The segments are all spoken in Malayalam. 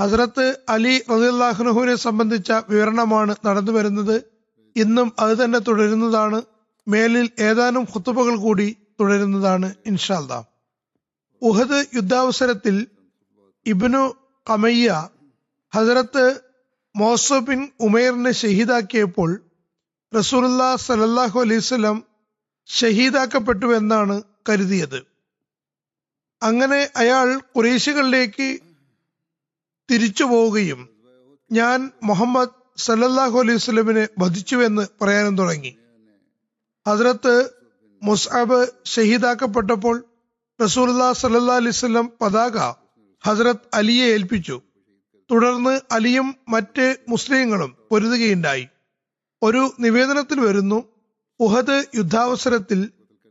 ഹസ്രത്ത് അലി റദിയല്ലാഹുനുഹുവിനെ സംബന്ധിച്ച വിവരണമാണ് നടന്നു വരുന്നത്. ഇന്നും അത് തന്നെ തുടരുന്നതാണ്. മേലിൽ ഏതാനും ഖുത്തുബകൾ കൂടി തുടരുന്നതാണ് ഇൻഷാല്ല ഉഹദ് യുദ്ധാവസരത്തിൽ ഇബ്നു കമയ്യ ഹസരത്ത് മോസ ബിൻ ഉമേറിനെ ഷഹീദാക്കിയപ്പോൾ റസൂലുല്ലാ സലല്ലാഹു അലൈവലം ഷഹീദാക്കപ്പെട്ടു എന്നാണ് കരുതിയത്. അങ്ങനെ അയാൾ കുറേശികളിലേക്ക് തിരിച്ചു പോവുകയും ഞാൻ മുഹമ്മദ് സല്ലല്ലാഹു അലൈഹി വസ്ലമിനെ വധിച്ചുവെന്ന് പറയാനും തുടങ്ങി. ഹസ്രത്ത് മുസ്അബ് ഷഹീദാക്കപ്പെട്ടപ്പോൾ റസൂല്ലാ സല്ലാ അലൈവല്ലം പതാക ഹസ്രത്ത് അലിയെ ഏൽപ്പിച്ചു. തുടർന്ന് അലിയും മറ്റ് മുസ്ലിങ്ങളും പൊരുതുകയുണ്ടായി. ഒരു നിവേദനത്തിൽ വരുന്നു ഉഹദ് യുദ്ധാവസരത്തിൽ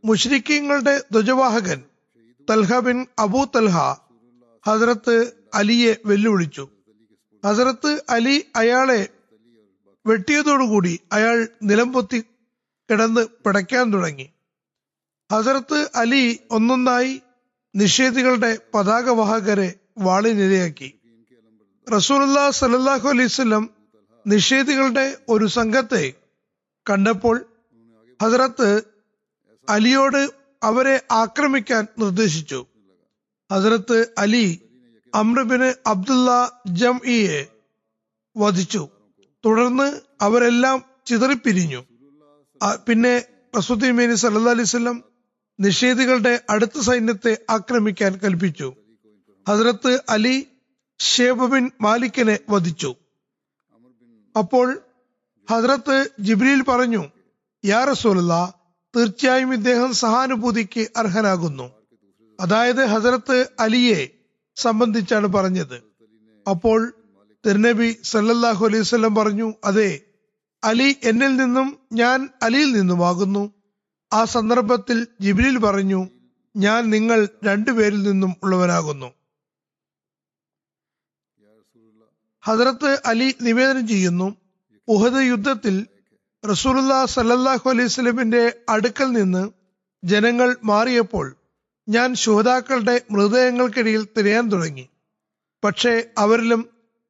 മുഷ്രിക്കീങ്ങളുടെ ധ്വജവാഹകൻ Talha bin Abu Talha Hazrat അലിയെ വെല്ലുവിളിച്ചു. ഹസരത്ത് അലി അയാളെ വെട്ടിയതോടുകൂടി അയാൾ നിലംപൊത്തി കിടന്ന് പിടയ്ക്കാൻ തുടങ്ങി. ഹസരത്ത് അലി ഒന്നൊന്നായി നിഷേധികളുടെ പതാകവാഹകരെ വാളിനിരയാക്കി. റസൂലുല്ലാ സലല്ലാഹു അലൈവല്ലം നിഷേധികളുടെ ഒരു സംഘത്തെ കണ്ടപ്പോൾ ഹസരത്ത് അലിയോട് അവരെ ആക്രമിക്കാൻ നിർദ്ദേശിച്ചു. ഹസരത്ത് അലി അമ്രബിന് അബ്ദുള്ള ജംഇയെ വധിച്ചു. തുടർന്ന് അവരെല്ലാം ചിതറിപ്പിരിഞ്ഞു. പിന്നെ റസൂദ്ദീമേനി സല്ലാ അലൈവല്ലം നിഷേധികളുടെ അടുത്ത സൈന്യത്തെ ആക്രമിക്കാൻ കൽപ്പിച്ചു. ഹസരത്ത് അലി ഷേബ് ബിൻ മാലിക്കിനെ വധിച്ചു. അപ്പോൾ ഹസ്രത്ത് ജിബ്രീൽ പറഞ്ഞു യാ റസൂലുള്ള തീർച്ചയായും ഇദ്ദേഹം സഹാനുഭൂതിക്ക് അർഹനാകുന്നു. അതായത് ഹസരത്ത് അലിയെ സംബന്ധിച്ചാണ് പറഞ്ഞത്. അപ്പോൾ തിരുനബി സല്ലല്ലാഹു അലൈഹി വസല്ലം പറഞ്ഞു അതെ അലി എന്നിൽ നിന്നും ഞാൻ അലിയിൽ നിന്നുമാകുന്നു. ആ സന്ദർഭത്തിൽ ജിബിലിൽ പറഞ്ഞു ഞാൻ നിങ്ങൾ രണ്ടുപേരിൽ നിന്നും ഉള്ളവനാകുന്നു. ഹസരത്ത് അലി നിവേദനം ചെയ്യുന്നു ഉഹദ് യുദ്ധത്തിൽ റസൂലുല്ലാ സല്ലല്ലാഹു അലൈഹി സ്വലമിന്റെ അടുക്കൽ നിന്ന് ജനങ്ങൾ മാറിയപ്പോൾ ഞാൻ ശുഹതാക്കളുടെ മൃതദേഹങ്ങൾക്കിടയിൽ തിരയാൻ തുടങ്ങി. പക്ഷേ അവരിലും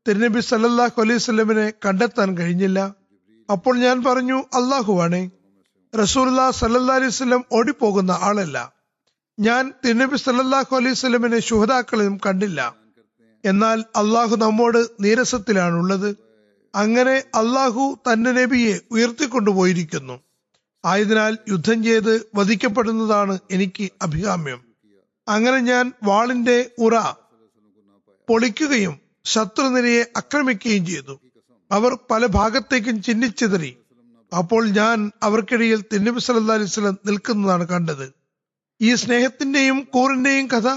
തിരുനബി സല്ലല്ലാഹു അലൈഹി സ്വലമിനെ കണ്ടെത്താൻ കഴിഞ്ഞില്ല. അപ്പോൾ ഞാൻ പറഞ്ഞു അള്ളാഹുവാണേ റസൂലുല്ലാ സല്ലാ അലൈഹി സ്വലം ഓടിപ്പോകുന്ന ആളല്ല. ഞാൻ തിരുനബി സല്ലല്ലാഹു അലൈഹി സ്വലമിനെ ശുഹതാക്കളെയും കണ്ടില്ല. എന്നാൽ അള്ളാഹു നമ്മോട് നീരസത്തിലാണുള്ളത്. അങ്ങനെ അള്ളാഹു തന്റെ നബിയെ ഉയർത്തിക്കൊണ്ടുപോയിരിക്കുന്നു. ആയതിനാൽ യുദ്ധം ചെയ്ത് വധിക്കപ്പെടുന്നതാണ് എനിക്ക് അഭികാമ്യം. അങ്ങനെ ഞാൻ വാളിന്റെ ഉറ പൊളിക്കുകയും ശത്രുനിരയെ ആക്രമിക്കുകയും ചെയ്തു. അവർ പല ഭാഗത്തേക്കും ചിന്നിച്ചിതറി. അപ്പോൾ ഞാൻ അവർക്കിടയിൽ തിന്നബി സല്ലാ അലൈവലം നിൽക്കുന്നതാണ് കണ്ടത്. ഈ സ്നേഹത്തിന്റെയും കൂറിന്റെയും കഥ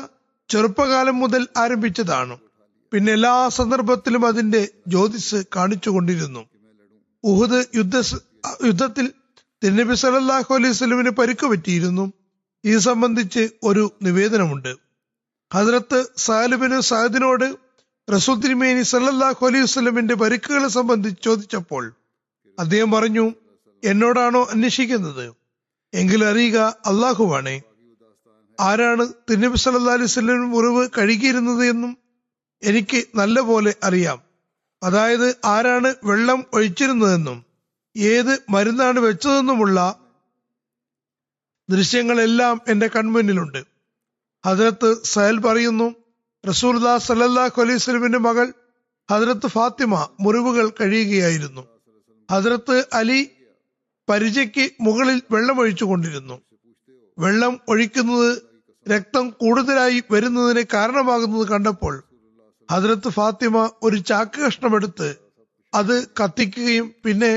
ചെറുപ്പകാലം മുതൽ ആരംഭിച്ചതാണ്. പിന്നെ എല്ലാ സന്ദർഭത്തിലും അതിന്റെ ജ്യോതിസ് കാണിച്ചുകൊണ്ടിരുന്നു. ഉഹുദ് യുദ്ധ യുദ്ധത്തിൽ തിരുനബി സലല്ലാഹു അലൈഹി സ്വലമിന് പരിക്ക് പറ്റിയിരുന്നു. ഇത് സംബന്ധിച്ച് ഒരു നിവേദനമുണ്ട്. ഹജറത്ത് സാലിബിന് സാദിനോട് റസൂൽ തിരുമേനി സല്ലല്ലാഹു അലൈഹി സ്വലമിന്റെ പരിക്കുകളെ സംബന്ധിച്ച് ചോദിച്ചപ്പോൾ അദ്ദേഹം പറഞ്ഞു എന്നോടാണോ അന്വേഷിക്കുന്നത്? എങ്കിൽ അറിയുക അള്ളാഹുവാണേ ആരാണ് തിരുനബി സല്ലാ അലൈഹി സ്വലം മുറിവ് കഴുകിയിരുന്നത് എന്നും എനിക്ക് നല്ല പോലെ അറിയാം. അതായത് ആരാണ് വെള്ളം ഒഴിച്ചിരുന്നതെന്നും ഏത് മരുന്നാണ് വെച്ചതെന്നുമുള്ള ദൃശ്യങ്ങളെല്ലാം എന്റെ കൺമുന്നിലുണ്ട്. ഹജരത്ത് സഹൽ പറയുന്നു റസൂൽദാ സല്ലാഹു അലൈഹി സ്വലമിന്റെ മകൾ ഹജരത്ത് ഫാത്തിമ മുറിവുകൾ കഴിയുകയായിരുന്നു. ഹജരത്ത് അലി പരിചയ്ക്ക് മുകളിൽ വെള്ളം ഒഴിച്ചു കൊണ്ടിരുന്നു. വെള്ളം ഒഴിക്കുന്നത് രക്തം കൂടുതലായി വരുന്നതിന് കാരണമാകുന്നത് കണ്ടപ്പോൾ ഹജരത്ത് ഫാത്തിമ ഒരു ചാക്ക് കഷ്ണമെടുത്ത് അത് കത്തിക്കുകയും പിന്നെ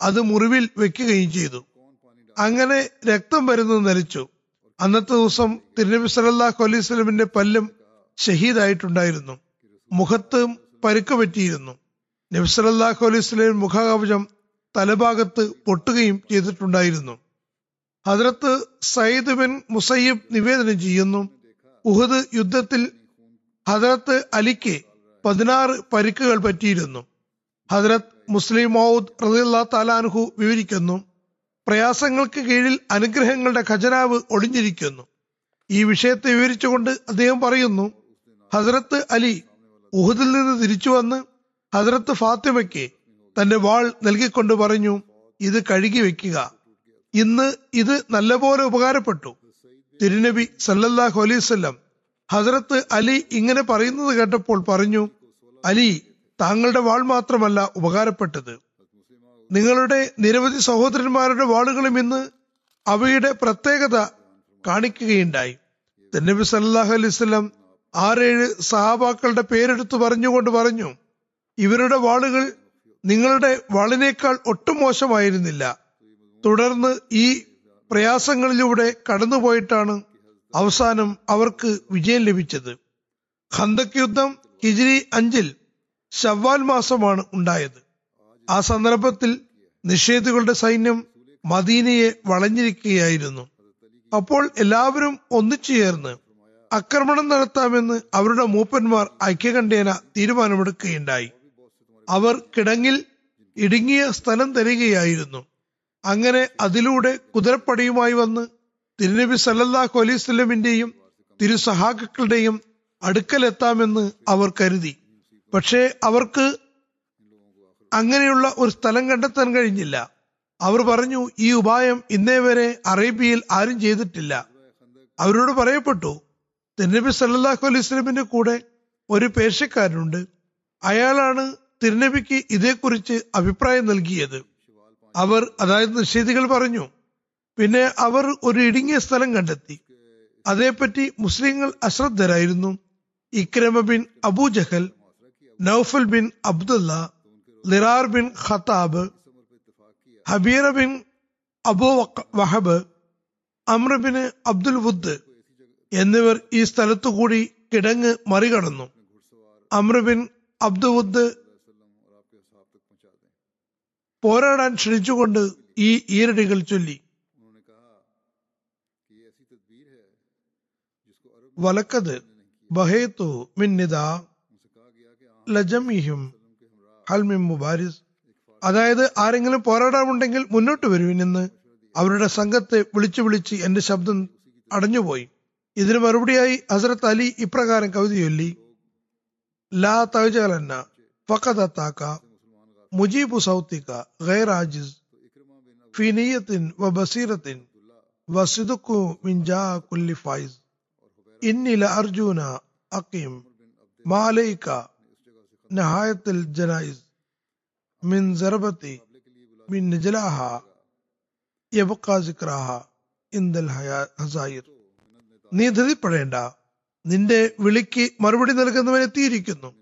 അത് മുറിവിൽ വെക്കുകയും ചെയ്തു. അങ്ങനെ രക്തം വരുന്നത് നരിച്ചു അന്നത്തെ ദിവസം തിരുനബി സലല്ലാഹു അലൈഹി സ്വലമിന്റെ പല്ലും ഷഹീദായിട്ടുണ്ടായിരുന്നു. മുഖത്തും പരുക്ക് പറ്റിയിരുന്നു. നബി സലല്ലാഹു അലൈഹി സ്വലം മുഖകവചം തലഭാഗത്ത് പൊട്ടുകയും ചെയ്തിട്ടുണ്ടായിരുന്നു. ഹദ്രത്ത് സയ്യിദ് ബിൻ മുസയ്യബ് നിവേദനം ചെയ്യുന്നു ഉഹദ് യുദ്ധത്തിൽ ഹദ്രത്ത് അലിക്ക് പതിനാറ് പരിക്കുകൾ പറ്റിയിരുന്നു. ഹജറത്ത് മുസ്ലിം മൗദ് റളിയല്ലാ താലാൻഹു വിവരിക്കുന്നു. പ്രയാസങ്ങൾക്ക് കീഴിൽ അനുഗ്രഹങ്ങളുടെ ഖജനാവ് ഒളിഞ്ഞിരിക്കുന്നു ഈ വിഷയത്തെ വിവരിച്ചുകൊണ്ട് അദ്ദേഹം പറയുന്നു ഹസരത്ത് അലി ഉഹുദിൽ നിന്ന് തിരിച്ചു വന്ന് ഹസരത്ത് ഫാത്തിമയ്ക്ക് തന്റെ വാൾ നൽകിക്കൊണ്ട് പറഞ്ഞു ഇത് കഴുകി വെക്കുക. ഇന്ന് ഇത് നല്ലപോലെ ഉപകാരപ്പെട്ടു. തിരുനബി സല്ലല്ലാഹു അലൈവല്ലം ഹസരത്ത് അലി ഇങ്ങനെ പറയുന്നത് കേട്ടപ്പോൾ പറഞ്ഞു അലി താങ്കളുടെ വാൾ മാത്രമല്ല ഉപകാരപ്പെട്ടത്. നിങ്ങളുടെ നിരവധി സഹോദരന്മാരുടെ വാളുകളും ഇന്ന് അവയുടെ പ്രത്യേകത കാണിക്കുകയുണ്ടായി. തെന്നബി സല്ലാഹു അലൈവല്ലം ആറേഴ് സഹാബാക്കളുടെ പേരെടുത്ത് പറഞ്ഞുകൊണ്ട് പറഞ്ഞു ഇവരുടെ വാളുകൾ നിങ്ങളുടെ വാളിനേക്കാൾ ഒട്ടും മോശമായിരുന്നില്ല. തുടർന്ന് ഈ പ്രയാസങ്ങളിലൂടെ കടന്നുപോയിട്ടാണ് അവസാനം അവർക്ക് വിജയം ലഭിച്ചത്. ഖന്തക് യുദ്ധം കിജിരി അഞ്ചിൽ ഷവ്വാൽ മാസമാണ് ഉണ്ടായത്. ആ സന്ദർഭത്തിൽ നിഷേധികളുടെ സൈന്യം മദീനയെ വളഞ്ഞിരിക്കുകയായിരുന്നു. അപ്പോൾ എല്ലാവരും ഒന്നിച്ചു ചേർന്ന് ആക്രമണം നടത്താമെന്ന് അവരുടെ മൂപ്പന്മാർ ഐക്യകണ്ഠേന തീരുമാനമെടുക്കുകയുണ്ടായി. അവർ കിടങ്ങിൽ ഇടുങ്ങിയ സ്ഥലം തരികയായിരുന്നു. അങ്ങനെ അതിലൂടെ കുതിരപ്പടിയുമായി വന്ന് തിരുനബി സല്ലല്ലാഹു അലൈഹി സ്വലമിന്റെയും തിരുസഹാക്കളുടെയും അടുക്കലെത്താമെന്ന് അവർ കരുതി. പക്ഷേ അവർക്ക് അങ്ങനെയുള്ള ഒരു സ്ഥലം കണ്ടെത്താൻ കഴിഞ്ഞില്ല. അവർ പറഞ്ഞു ഈ ഉപായം ഇന്നേ വരെ അറേബ്യയിൽ ആരും ചെയ്തിട്ടില്ല. അവരോട് പറയപ്പെട്ടു തിരുനബി സല്ലാഹു അലൈഹി സ്വലമിന്റെ കൂടെ ഒരു പേർഷ്യക്കാരനുണ്ട്. അയാളാണ് തിരുനബിക്ക് ഇതേക്കുറിച്ച് അഭിപ്രായം നൽകിയത്. അവർ അതായത് നിഷേധികൾ പറഞ്ഞു പിന്നെ അവർ ഒരു ഇടുങ്ങിയ സ്ഥലം കണ്ടെത്തി. അതേപ്പറ്റി മുസ്ലിങ്ങൾ അശ്രദ്ധരായിരുന്നു. Ikrima bin Abu Jahl Nawfal bin Abdullah ലിറാർ bin Khattab Hubayra bin Abu Wahb അമ്രബിന് Abdul വുദ് എന്നിവർ ഈ സ്ഥലത്തു കൂടി കിടങ്ങ് മറികടന്നു. അമ്രബിൻ അബ്ദുൽ അബ്ദുവുദ് പോരാടാൻ ക്ഷണിച്ചുകൊണ്ട് ഈ ഈരടികൾ ചൊല്ലി. വലക്കത് ബഹേത്തു മിന്നിത ലജമിഹിം ഹൽമിം മുബാരിസ്. അതായത് ആരെങ്കിലും പോരാടാമുണ്ടെങ്കിൽ മുന്നോട്ട് വരുവിൻ എന്ന് അവരുടെ സംഘത്തെ വിളിച്ചു വിളിച്ച് എന്റെ ശബ്ദം അടഞ്ഞുപോയി. ഇതിന് മറുപടിയായി ഹസരത്ത് അലി ഇപ്രകാരം കവിത ചൊല്ലി. ലാ തവജലന്ന ഫക്കതത്താക്ക മുജീബു സൗത്തിക്ക ഗൈർ ആജിസ് ഫി നിയത്തിൻ വ ബസീറത്തിൻ വസിദുക്കു മിൻജാ കുല്ലി ഫായിസ് ഇന്നി അർജുന അക്കിം മാലൈക നഹായത്തിൽ ജനായിസ് മിൻ സർബത്തി മിൻ നിജലാഹ യബഖാ സിക്രാഹ ഇന്ദൽ ഹസായിർ. നീ ധൃതിപ്പെടേണ്ട. നിന്റെ വിളിക്ക് മറുപടി നൽകുന്നവൻ എത്തിയിരിക്കുന്നു.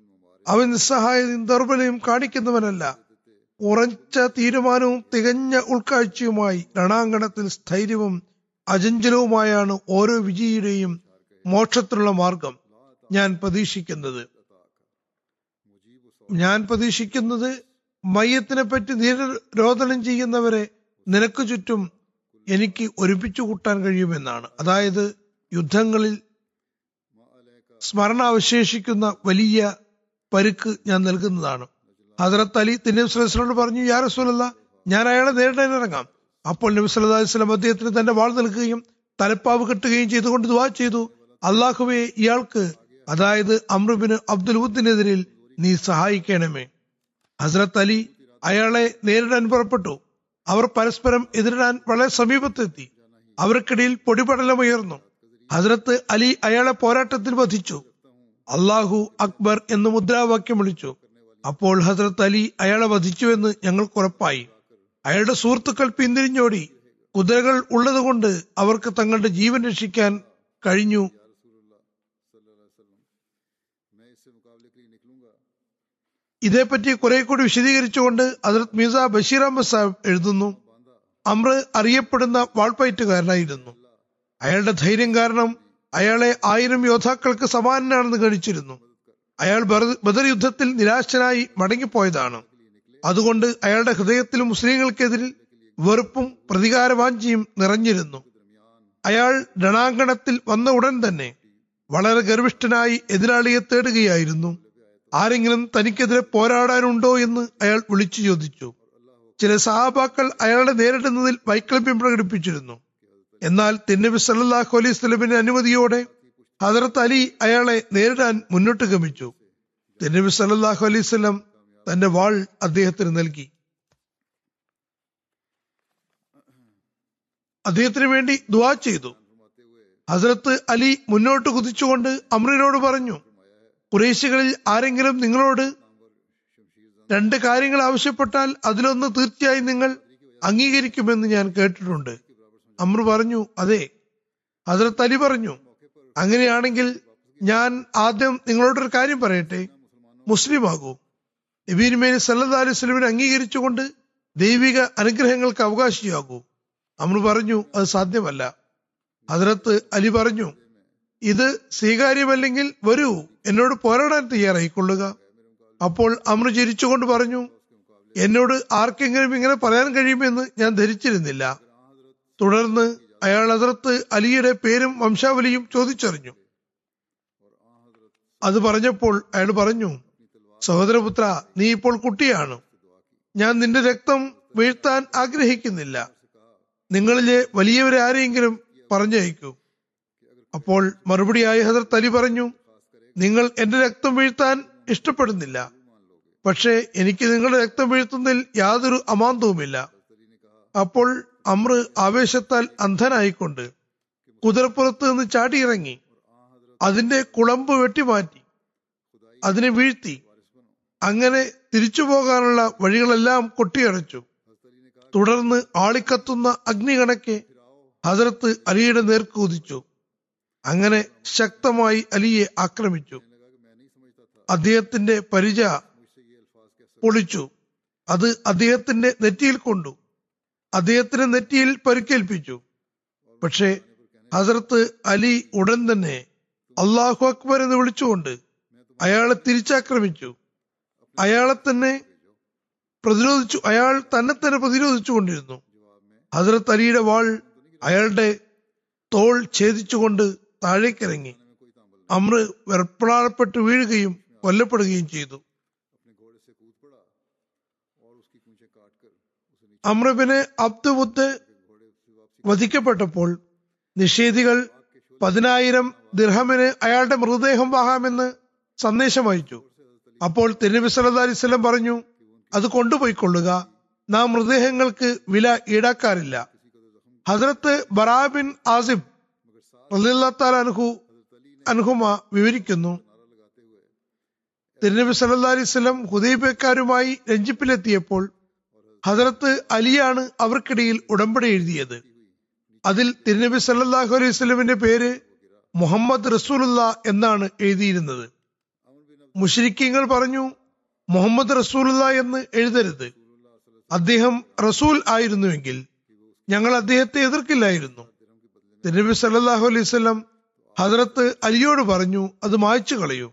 അവൻ നിസ്സഹായതയും ദൗർബല്യവും കാണിക്കുന്നവനല്ല. ഉറച്ച തീരുമാനവും തികഞ്ഞ ഉൾക്കാഴ്ചയുമായി രണാങ്കണത്തിൽ സ്ഥൈര്യവും അചഞ്ചലവുമായാണ് ഓരോ വിജയിയുടെയും മോക്ഷത്തിലുള്ള മാർഗം ഞാൻ പ്രതീക്ഷിക്കുന്നത്. ഞാൻ പ്രതീക്ഷിക്കുന്നത് മയ്യത്തിനെ പറ്റി നിരോധനം ചെയ്യുന്നവരെ നിനക്ക് ചുറ്റും എനിക്ക് ഒരുമിച്ചു കൂട്ടാൻ കഴിയുമെന്നാണ്. അതായത് യുദ്ധങ്ങളിൽ സ്മരണ അവശേഷിക്കുന്ന വലിയ പരുക്ക് ഞാൻ നൽകുന്നതാണ്. ഹസരത്ത് അലി തിന്നോട് പറഞ്ഞു യാ റസൂലല്ല ഞാൻ അയാളെ നേരിടാൻ ഇറങ്ങാം അപ്പോൾ നബി സല്ലല്ലാഹു അദ്ദേഹത്തിന് തന്റെ വാൾ നൽകുകയും തലപ്പാവ് കെട്ടുകയും ചെയ്തുകൊണ്ട് ദുവാ ചെയ്തു. അള്ളാഹുവെ ഇയാൾക്ക് അതായത് അമ്രുബിന് അബ്ദുൽ ഉദ്ദിനെതിരിൽ നീ സഹായിക്കണമേ. ഹസ്രത്ത് അലി അയാളെ നേരിടാൻ പുറപ്പെട്ടു. അവർ പരസ്പരം എതിരിടാൻ വളരെ സമീപത്തെത്തി. അവർക്കിടയിൽ പൊടിപടലമുയർന്നു. ഹസ്രത്ത് അലി അയാളെ പോരാട്ടത്തിൽ വധിച്ചു. അള്ളാഹു അക്ബർ എന്ന് മുദ്രാവാക്യം വിളിച്ചു. അപ്പോൾ ഹസ്രത്ത് അലി അയാളെ വധിച്ചുവെന്ന് ഞങ്ങൾക്ക് ഉറപ്പായി. അയാളുടെ സുഹൃത്തുക്കൾ പിന്തിരിഞ്ഞോടി. കുതിരകൾ ഉള്ളതുകൊണ്ട് അവർക്ക് തങ്ങളുടെ ജീവൻ രക്ഷിക്കാൻ കഴിഞ്ഞു. ഇതേപ്പറ്റി കുറെ കൂടി വിശദീകരിച്ചുകൊണ്ട് അതിർത്ത് മീസ ബഷീർ അഹമ്മദ് സാഹിബ് എഴുതുന്നു. അമ്ര അറിയപ്പെടുന്ന വാൾപ്പയറ്റുകാരനായിരുന്നു. അയാളുടെ ധൈര്യം കാരണം അയാളെ ആയിരം യോദ്ധാക്കൾക്ക് സമാനനാണെന്ന് ഗണിച്ചിരുന്നു അയാൾ ബദർ- ബദർ യുദ്ധത്തിൽ നിരാശനായി മടങ്ങിപ്പോയതാണ്. അതുകൊണ്ട് അയാളുടെ ഹൃദയത്തിൽ മുസ്ലിങ്ങൾക്കെതിരിൽ വെറുപ്പും പ്രതികാരവാഞ്ചിയും നിറഞ്ഞിരുന്നു. അയാൾ രണാങ്കണത്തിൽ വന്ന ഉടൻ തന്നെ വളരെ ഗർവിഷ്ഠനായി എതിരാളിയെ തേടുകയായിരുന്നു. ആരെങ്കിലും തനിക്കെതിരെ പോരാടാനുണ്ടോ എന്ന് അയാൾ വിളിച്ചു ചോദിച്ചു. ചില സഹാബാക്കൾ അയാളെ നേരിടുന്നതിൽ വൈക്ലഭ്യം പ്രകടിപ്പിച്ചിരുന്നു. എന്നാൽ തിന്നബി സല്ലാഹു അലൈഹി സ്വലമിന്റെ അനുമതിയോടെ ഹജറത്ത് അലി അയാളെ നേരിടാൻ മുന്നോട്ട് ഗമിച്ചു. തിന്നബി സല്ലാഹു അലൈഹി സ്വലം തന്റെ വാൾ അദ്ദേഹത്തിന് നൽകി. അദ്ദേഹത്തിന് വേണ്ടി ദുവാ ചെയ്തു. ഹസരത്ത് അലി മുന്നോട്ട് കുതിച്ചുകൊണ്ട് അമ്രിനോട് പറഞ്ഞു കുറേശികളിൽ ആരെങ്കിലും നിങ്ങളോട് രണ്ട് കാര്യങ്ങൾ ആവശ്യപ്പെട്ടാൽ അതിലൊന്ന് തീർച്ചയായും നിങ്ങൾ അംഗീകരിക്കുമെന്ന് ഞാൻ കേട്ടിട്ടുണ്ട്. അമ്ര പറഞ്ഞു അതെ. ഹസരത്ത് അലി പറഞ്ഞു അങ്ങനെയാണെങ്കിൽ ഞാൻ ആദ്യം നിങ്ങളോടൊരു കാര്യം പറയട്ടെ. മുസ്ലിം ആകൂ നബീനുമേനി സല്ലല്ലാഹു അലൈഹി സ്വലമിനെ അംഗീകരിച്ചുകൊണ്ട് ദൈവിക അനുഗ്രഹങ്ങൾക്ക് അവകാശിയാകൂ. അമ്ര പറഞ്ഞു അത് സാധ്യമല്ല. ഹസരത്ത് അലി പറഞ്ഞു ഇത് സ്വീകാര്യമല്ലെങ്കിൽ വരൂ. എന്നോട് പോരാടാൻ തയ്യാറായിക്കൊള്ളുക. അപ്പോൾ അമ്രു ചിരിച്ചുകൊണ്ട് പറഞ്ഞു എന്നോട് ആർക്കെങ്കിലും ഇങ്ങനെ പറയാൻ കഴിയുമെന്ന് ഞാൻ ധരിച്ചിരുന്നില്ല. തുടർന്ന് അയാൾ അതിർത്ത് അലിയുടെ പേരും വംശാവലിയും ചോദിച്ചറിഞ്ഞു. അത് പറഞ്ഞപ്പോൾ അയാൾ പറഞ്ഞു സഹോദരപുത്ര നീ ഇപ്പോൾ കുട്ടിയാണ്. ഞാൻ നിന്റെ രക്തം വീഴ്ത്താൻ ആഗ്രഹിക്കുന്നില്ല. നിങ്ങളിലെ വലിയവരെ ആരെയെങ്കിലും പറഞ്ഞയക്കൂ. അപ്പോൾ മറുപടിയായി ഹദർ അലി പറഞ്ഞു നിങ്ങൾ എന്റെ രക്തം വീഴ്ത്താൻ ഇഷ്ടപ്പെടുന്നില്ല. പക്ഷേ എനിക്ക് നിങ്ങളുടെ രക്തം വീഴ്ത്തുന്നതിൽ യാതൊരു അമാന്തവുമില്ല. അപ്പോൾ അമ്ര ആവേശത്താൽ അന്ധനായിക്കൊണ്ട് കുതിരപ്പുറത്ത് നിന്ന് ചാടിയിറങ്ങി അതിന്റെ കുളമ്പ് വെട്ടിമാറ്റി അതിനെ വീഴ്ത്തി അങ്ങനെ തിരിച്ചു പോകാനുള്ള വഴികളെല്ലാം കൊട്ടിയടച്ചു. തുടർന്ന് ആളിക്കത്തുന്ന അഗ്നി കണക്കെ ഹസരത്ത് അലിയുടെ നേർക്ക് കുതിച്ചു. അങ്ങനെ ശക്തമായി അലിയെ ആക്രമിച്ചു. അദ്ദേഹത്തിന്റെ പരിച പൊളിച്ചു. അത് അദ്ദേഹത്തിന്റെ നെറ്റിയിൽ കൊണ്ടു. അദ്ദേഹത്തിന്റെ നെറ്റിയിൽ പരിക്കേൽപ്പിച്ചു. പക്ഷേ ഹസരത്ത് അലി ഉടൻ തന്നെ അള്ളാഹു അക്ബർ എന്ന് വിളിച്ചുകൊണ്ട് അയാളെ തിരിച്ചാക്രമിച്ചു. അയാളെ തന്നെ പ്രതിരോധിച്ചു അയാൾ തന്നെ തന്നെ പ്രതിരോധിച്ചു കൊണ്ടിരുന്നു ഹസരത്ത് അലിയുടെ വാൾ അയാളുടെ തോൾ ഛേദിച്ചുകൊണ്ട് താഴേക്കിറങ്ങി. അമ്ര വെർപ്പളാളപ്പെട്ട് വീഴുകയും കൊല്ലപ്പെടുകയും ചെയ്തു. അമ്രബിന് അബ്ദുബുദ്ധ് വധിക്കപ്പെട്ടപ്പോൾ നിഷേധികൾ പതിനായിരം ദിർഹമിന് അയാളുടെ മൃതദേഹം വാങ്ങാമെന്ന് സന്ദേശം അയച്ചു. അപ്പോൾ തിരുനബി സലദാലിസ്ലം പറഞ്ഞു അത് കൊണ്ടുപോയിക്കൊള്ളുക. നാം മൃതദേഹങ്ങൾക്ക് വില ഈടാക്കാറില്ല. ഹസരത്ത് ബറാബിൻ റളിയല്ലാഹു അൻഹു അൻഹുമ വിവരിക്കുന്നു. തിരുനബി സല്ല അലൈഹി വസല്ലം ഹുദൈബക്കാരുമായി രഞ്ജിപ്പിലെത്തിയപ്പോൾ ഹസരത്ത് അലിയാണ് അവർക്കിടയിൽ ഉടമ്പടി എഴുതിയത്. അതിൽ തിരുനബി സല്ലാഹു അലൈഹി വസല്ലമിന്റെ പേര് മുഹമ്മദ് റസൂലുള്ള എന്നാണ് എഴുതിയിരുന്നത്. മുഷരിക്കീങ്ങൾ പറഞ്ഞു മുഹമ്മദ് റസൂലുള്ള എന്ന് എഴുതരുത്. അദ്ദേഹം റസൂൽ ആയിരുന്നുവെങ്കിൽ ഞങ്ങൾ അദ്ദേഹത്തെ എതിർക്കില്ലായിരുന്നു. തിരുനബി സല്ലാഹു അലൈഹി വസല്ലം ഹസരത്ത് അലിയോട് പറഞ്ഞു അത് മായ്ച്ചു കളയൂ.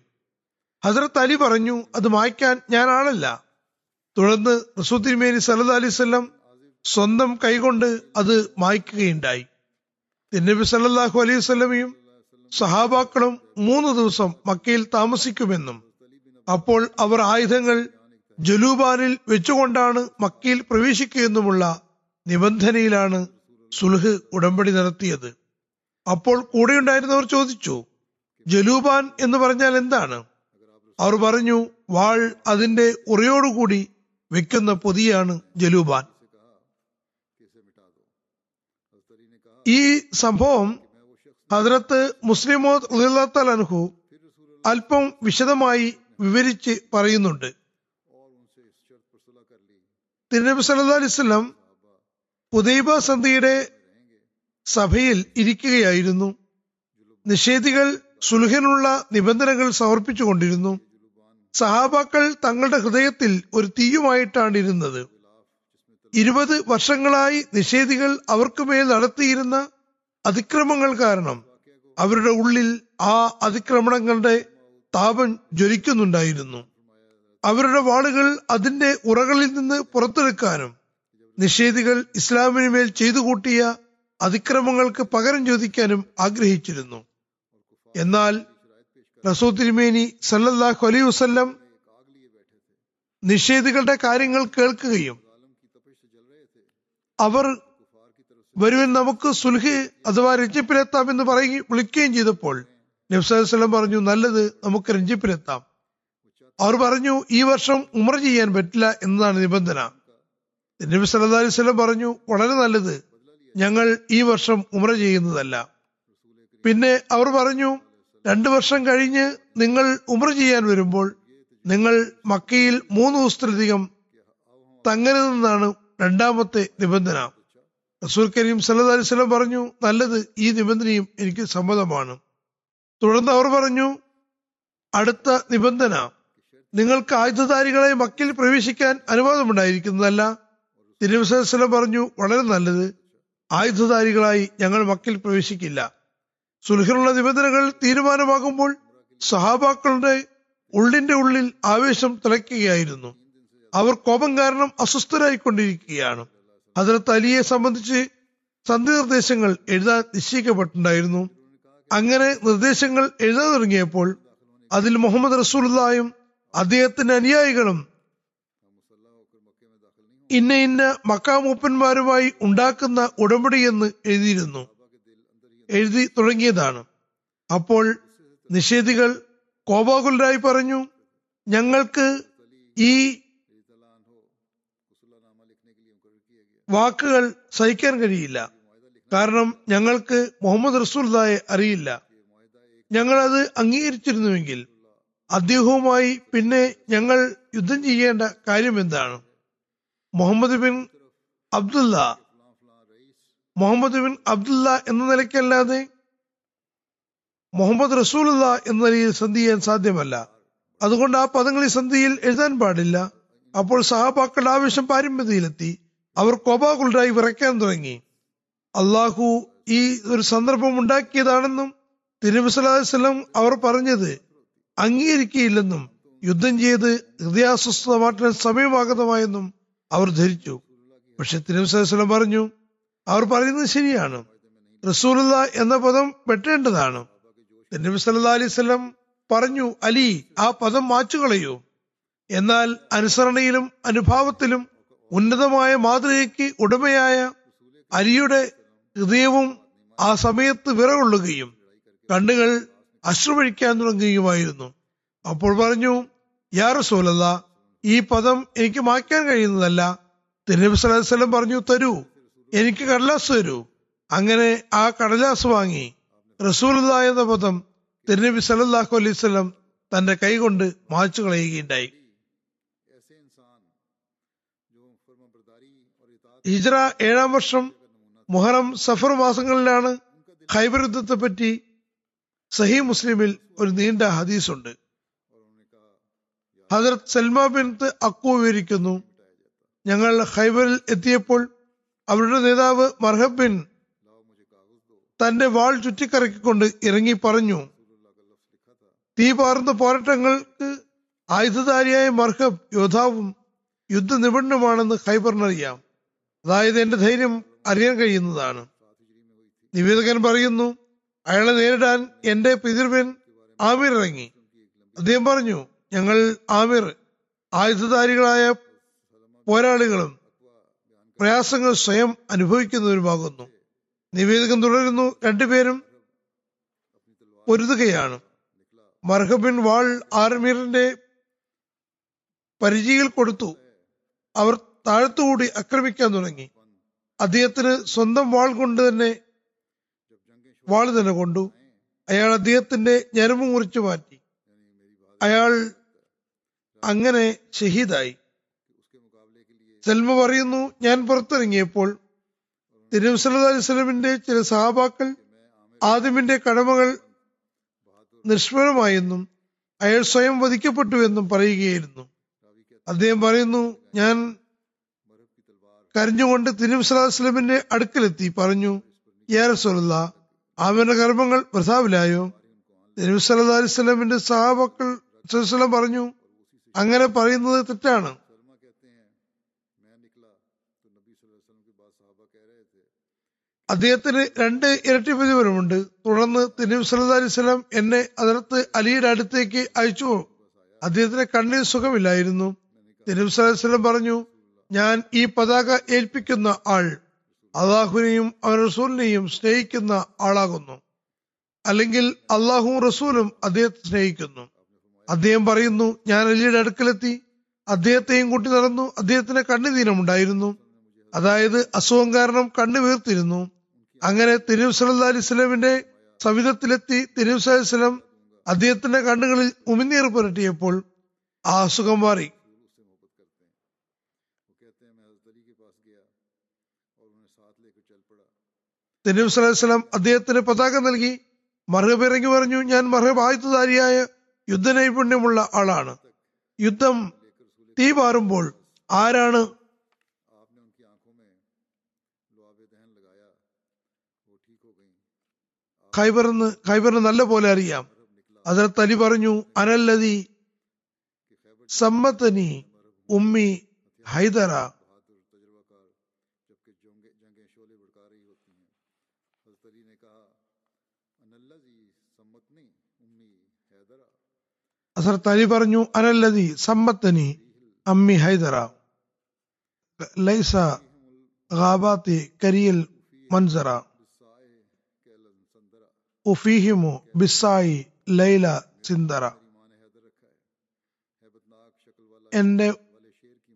ഹസരത്ത് അലി പറഞ്ഞു അത് മായ്ക്കാൻ ഞാൻ ആളല്ല. തുടർന്ന് റസൂത്തിരിമേനി സല്ലല്ലാഹു അലൈഹി വസല്ലം സ്വന്തം കൈകൊണ്ട് അത് മായ്ക്കുകയുണ്ടായി. തിരുനബി സല്ലാഹു അലൈഹി വസല്ലമയും സഹാബാക്കളും മൂന്ന് ദിവസം മക്കയിൽ താമസിക്കുമെന്നും അപ്പോൾ അവർ ആയുധങ്ങൾ ജലൂബാനിൽ വെച്ചുകൊണ്ടാണ് മക്കയിൽ പ്രവേശിക്കുകയെന്നുമുള്ള നിബന്ധനയിലാണ് സുൽഹ് ഉടമ്പടി നടത്തിയത്. അപ്പോൾ കൂടെയുണ്ടായിരുന്നവർ ചോദിച്ചു ജലൂബാൻ എന്ന് പറഞ്ഞാൽ എന്താണ്? അവർ പറഞ്ഞു വാൾ അതിന്റെ ഉറയോടുകൂടി വെക്കുന്ന പൊതിയാണ് ജലൂബാൻ. ഈ സംഭവം ഹദ്രത്ത് മുസ്ലിമോദ് അൻഹു അല്പം വിശദമായി വിവരിച്ച് പറയുന്നുണ്ട്. തിരുനബി സല്ലാ അലൈഹി വസല്ലം ഉദൈബ സന്ധിയുടെ സഭയിൽ ഇരിക്കുകയായിരുന്നു. നിഷേധികൾ സുൽഹിനുള്ള നിബന്ധനകൾ സമർപ്പിച്ചുകൊണ്ടിരുന്നു. സഹാബാക്കൾ തങ്ങളുടെ ഹൃദയത്തിൽ ഒരു തീയുമായിട്ടാണ് ഇരുന്നത്. ഇരുപത് വർഷങ്ങളായി നിഷേധികൾ അവർക്കുമേൽ നടത്തിയിരുന്ന അതിക്രമങ്ങൾ കാരണം അവരുടെ ഉള്ളിൽ ആ അതിക്രമണങ്ങളുടെ താപം ജ്വലിക്കുന്നുണ്ടായിരുന്നു. അവരുടെ വാളുകൾ അതിന്റെ ഉറകളിൽ നിന്ന് പുറത്തെടുക്കാനും നിഷേധികൾ ഇസ്ലാമിനുമേൽ ചെയ്തു കൂട്ടിയ അതിക്രമങ്ങൾക്ക് പകരം ചോദിക്കാനും ആഗ്രഹിച്ചിരുന്നു. എന്നാൽ റസൂ തിരുമേനി സല്ലല്ലാഹു അലൈഹി വസ്ല്ലം നിഷേധികളുടെ കാര്യങ്ങൾ കേൾക്കുകയും അവർ വരുവൻ നമുക്ക് സുൽഹ് അഥവാ രഞ്ജിപ്പിലെത്താം എന്ന് പറയുകയും വിളിക്കുകയും ചെയ്തപ്പോൾ നബ്സലം പറഞ്ഞു നല്ലത് നമുക്ക് രഞ്ജിപ്പിലെത്താം. അവർ പറഞ്ഞു ഈ വർഷം ഉമർ ചെയ്യാൻ പറ്റില്ല എന്നതാണ് നിബന്ധന. നബി സല്ലാ അലൈഹി സ്വലം പറഞ്ഞു വളരെ നല്ലത്. ഞങ്ങൾ ഈ വർഷം ഉമ്ര ചെയ്യുന്നതല്ല. പിന്നെ അവർ പറഞ്ഞു രണ്ടു വർഷം കഴിഞ്ഞ് നിങ്ങൾ ഉമ്ര ചെയ്യാൻ വരുമ്പോൾ നിങ്ങൾ മക്കയിൽ മൂന്ന് ദിവസത്തിലധികം തങ്ങരുതെന്നാണ് രണ്ടാമത്തെ നിബന്ധന. റസൂൽ കരീം സല്ലു അലൈഹി വസല്ലം പറഞ്ഞു നല്ലത് ഈ നിബന്ധനയും എനിക്ക് സമ്മതമാണ്. തുടർന്ന് അവർ പറഞ്ഞു അടുത്ത നിബന്ധന നിങ്ങൾക്ക് ആയുധധാരികളെ മക്കിൽ പ്രവേശിക്കാൻ അനുവാദമുണ്ടായിരിക്കുന്നതല്ല. തിരുവസലം പറഞ്ഞു വളരെ നല്ലത്. ആയുധധാരികളായി ഞങ്ങൾ മക്കിൽ പ്രവേശിക്കില്ല. സുൽഹിനുള്ള നിബന്ധനകൾ തീരുമാനമാകുമ്പോൾ സഹാബാക്കളുടെ ഉള്ളിന്റെ ഉള്ളിൽ ആവേശം തിളയ്ക്കുകയായിരുന്നു. അവർ കോപം കാരണം അസ്വസ്ഥരായിക്കൊണ്ടിരിക്കുകയാണ്. ഹജറത്ത് അലിയെ സംബന്ധിച്ച് സന്ധി നിർദ്ദേശങ്ങൾ എഴുതാൻ നിശ്ചയിക്കപ്പെട്ടിട്ടുണ്ടായിരുന്നു. അങ്ങനെ നിർദ്ദേശങ്ങൾ എഴുതാൻ തുടങ്ങിയപ്പോൾ അതിൽ മുഹമ്മദ് റസൂലുള്ളായും അദ്ദേഹത്തിന്റെ അനുയായികളും ഇന്ന ഇന്ന മക്കാമൂപ്പന്മാരുമായി ഉണ്ടാക്കുന്ന ഉടമ്പടി എന്ന് എഴുതിയിരുന്നു. എഴുതി തുടങ്ങിയതാണ്. അപ്പോൾ നിഷേധികൾ കോപാകുലരായി പറഞ്ഞു ഞങ്ങൾക്ക് ഈ വാക്കുകൾ സഹിക്കാൻ കഴിയില്ല. കാരണം ഞങ്ങൾക്ക് മുഹമ്മദ് റസൂൽദായെ അറിയില്ല. ഞങ്ങൾ അത് അംഗീകരിച്ചിരുന്നുവെങ്കിൽ അദ്ദേഹവുമായി പിന്നെ ഞങ്ങൾ യുദ്ധം ചെയ്യേണ്ട കാര്യം എന്താണ്? Muhammad bin Abdullah Muhammad bin Abdullah എന്ന നിലയ്ക്കല്ലാതെ മുഹമ്മദ് റസൂലുള്ള എന്ന നിലയിൽ സന്ധി ചെയ്യാൻ സാധ്യമല്ല. അതുകൊണ്ട് ആ പദങ്ങൾ ഈ സന്ധിയിൽ എഴുതാൻ പാടില്ല. അപ്പോൾ സഹാബാക്കളുടെ ആവശ്യം പാരമ്യതയിലെത്തി അവർ കോപാകുലരായി വിറയ്ക്കാൻ തുടങ്ങി. അള്ളാഹു ഈ ഒരു സന്ദർഭം ഉണ്ടാക്കിയതാണെന്നും തിരുവിസലാസ്ലം അവർ പറഞ്ഞത് അംഗീകരിക്കുകയില്ലെന്നും യുദ്ധം ചെയ്ത് ഹൃദയാസ്വസ്ഥത മാറ്റാൻ സമയമാഗതമായെന്നും അവർ ധരിച്ചു. പക്ഷെ തിരുവസലം പറഞ്ഞു അവർ പറയുന്നത് ശരിയാണ്. റസൂലുള്ള എന്ന പദം വെട്ടേണ്ടതാണ് നബി സല്ലാ അലൈവല്ലം പറഞ്ഞു അലി ആ പദം മാച്ചുകളയൂ എന്നാൽ അനുസരണയിലും അനുഭാവത്തിലും ഉന്നതമായ മാതൃകയ്ക്ക് ഉടമയായ അലിയുടെ ഹൃദയവും ആ സമയത്ത് വിറകൊള്ളുകയും കണ്ണുകൾ അശ്രുവഴിക്കാൻ തുടങ്ങുകയുമായിരുന്നു. അപ്പോൾ പറഞ്ഞു യാ റസൂലല്ല ഈ പദം എനിക്ക് മായ്ക്കാൻ കഴിയുന്നതല്ല. തിരുനബി വസല്ലം പറഞ്ഞു തരൂ. എനിക്ക് കടലാസ് തരൂ. അങ്ങനെ ആ കടലാസ് വാങ്ങി. റസൂലുള്ള എന്ന പദം തിരുനബി സല്ലല്ലാഹു അലൈഹി വസല്ലം തന്റെ കൈകൊണ്ട് മായ്ച്ചു കളയുകയുണ്ടായി. ഹിജ്റ ഏഴാം വർഷം മുഹറം സഫർ മാസങ്ങളിലാണ് ഖൈബർ യുദ്ധത്തെ പറ്റി സഹി മുസ്ലിമിൽ ഒരു നീണ്ട ഹദീസ് ഹജറത് സൽമ ബിൻത്ത് അക്കു വിവരിക്കുന്നു. ഞങ്ങൾ ഹൈബറിൽ എത്തിയപ്പോൾ അവരുടെ നേതാവ് മർഹബ് ബിൻ തന്റെ വാൾ ചുറ്റിക്കറക്കിക്കൊണ്ട് ഇറങ്ങി പറഞ്ഞു തീ പാർന്ന പോരാട്ടങ്ങൾക്ക് ആയുധധാരിയായ മർഹബ് യോദ്ധാവും യുദ്ധ നിപുണനുമാണെന്ന് ഹൈബറിനറിയാം അതായത് എന്റെ ധൈര്യം അറിയാൻ കഴിയുന്നതാണ്. നിവേദകൻ പറയുന്നു അയാളെ നേരിടാൻ എന്റെ പിതൃവൻ ആമിർ ഇറങ്ങി അദ്ദേഹം പറഞ്ഞു ഞങ്ങൾ ആമിർ ആയുധധാരികളായ പോരാളികളും പ്രയാസങ്ങൾ സ്വയം അനുഭവിക്കുന്നവരുമാകുന്നു. നിവേദകം തുടരുന്നു. രണ്ടുപേരും പൊരുതുകയാണ്. മർഹബിൻ വാൾ ആർമീറിന്റെ പരിചയിൽ കൊടുത്തു. അവർ താഴത്തുകൂടി ആക്രമിക്കാൻ തുടങ്ങി. അദ്ദേഹത്തിന് സ്വന്തം വാൾ കൊണ്ട് തന്നെ വാൾ തന്നെ കൊണ്ടു. അയാൾ അദ്ദേഹത്തിന്റെ ഞരമ്പ് മുറിച്ചു മാറ്റി. അയാൾ അങ്ങനെ ഷഹീദായി. സൽമ പറയുന്നു ഞാൻ പുറത്തിറങ്ങിയപ്പോൾ തിരുവ് സല്ലല്ലാഹു ചില സഹാബാക്കൾ ആദിമിന്റെ കടമകൾ നിഷ്ഫലമായെന്നും അയാൾ സ്വയം വധിക്കപ്പെട്ടുവെന്നും പറയുകയായിരുന്നു. അദ്ദേഹം പറയുന്നു ഞാൻ കരഞ്ഞുകൊണ്ട് തിരുവ് സല്ലല്ലാഹു അലൈഹി വസല്ലമിന്റെ അടുക്കലെത്തി. പറഞ്ഞു യാ റസൂലുള്ള അവന്റെ കർമ്മങ്ങൾ പ്രസാവിലായോ തിരുവ് സഹാബക്കൾ അലൈഹി സഹാബാക്കൾ പറഞ്ഞു അങ്ങനെ പറയുന്നത് തെറ്റാണ്. അദ്ദേഹത്തിന് രണ്ട് ഇരട്ടി പ്രതിഫലമുണ്ട്. തുടർന്ന് തിനീം സല്ലാ അലിസ്ലാം എന്നെ അതിർത്ത് അലിയുടെ അടുത്തേക്ക് അയച്ചു. അദ്ദേഹത്തിന് കണ്ണിൽ സുഖമില്ലായിരുന്നു. തിനീം സല്ലാ പറഞ്ഞു ഞാൻ ഈ പതാക ഏൽപ്പിക്കുന്ന ആൾ അള്ളാഹുവിനെയും അവൻ റസൂലിനെയും സ്നേഹിക്കുന്ന ആളാകുന്നു. അല്ലെങ്കിൽ അള്ളാഹുവും റസൂലും അദ്ദേഹത്തെ സ്നേഹിക്കുന്നു. അദ്ദേഹം പറയുന്നു ഞാൻ അലിയുടെ അടുക്കലെത്തി. അദ്ദേഹത്തെയും കൂട്ടി നടന്നു. അദ്ദേഹത്തിന് കണ്ണുദീനമുണ്ടായിരുന്നു അതായത് അസുഖം കാരണം കണ്ണു വീർത്തിരുന്നു. അങ്ങനെ തിരുവ് അലി സ്വലമിന്റെ സവിധത്തിലെത്തി തിരുവ് സലം അദ്ദേഹത്തിന്റെ കണ്ണുകളിൽ ഉമിനീർ പുരട്ടിയപ്പോൾ ആ അസുഖം മാറി. തിരുവ് സലം അദ്ദേഹത്തിന് പതാക നൽകി. മറുപിറങ്ങി പറഞ്ഞു ഞാൻ മറുപായുധാരിയായ യുദ്ധനൈപുണ്യമുള്ള ആളാണ്. യുദ്ധം തീ പാറുമ്പോൾ ആരാണ് ഖൈബറിന്ന് ഖൈബറിന് നല്ല പോലെ അറിയാം. അതിർത്ത് അലി പറഞ്ഞു അനല്ലതി സമ്മത്തനി ഉമ്മി ഹൈദറ അസർത്ത് അലി പറഞ്ഞു അനല്ലതി സമ്പത്തനി അമ്മി ഹൈദറ ലൈസ ഗാബാത്തി കരിയൽ മൻസറ. ഉഫീഹിമു ബിസായി ലൈല സിന്ദറ.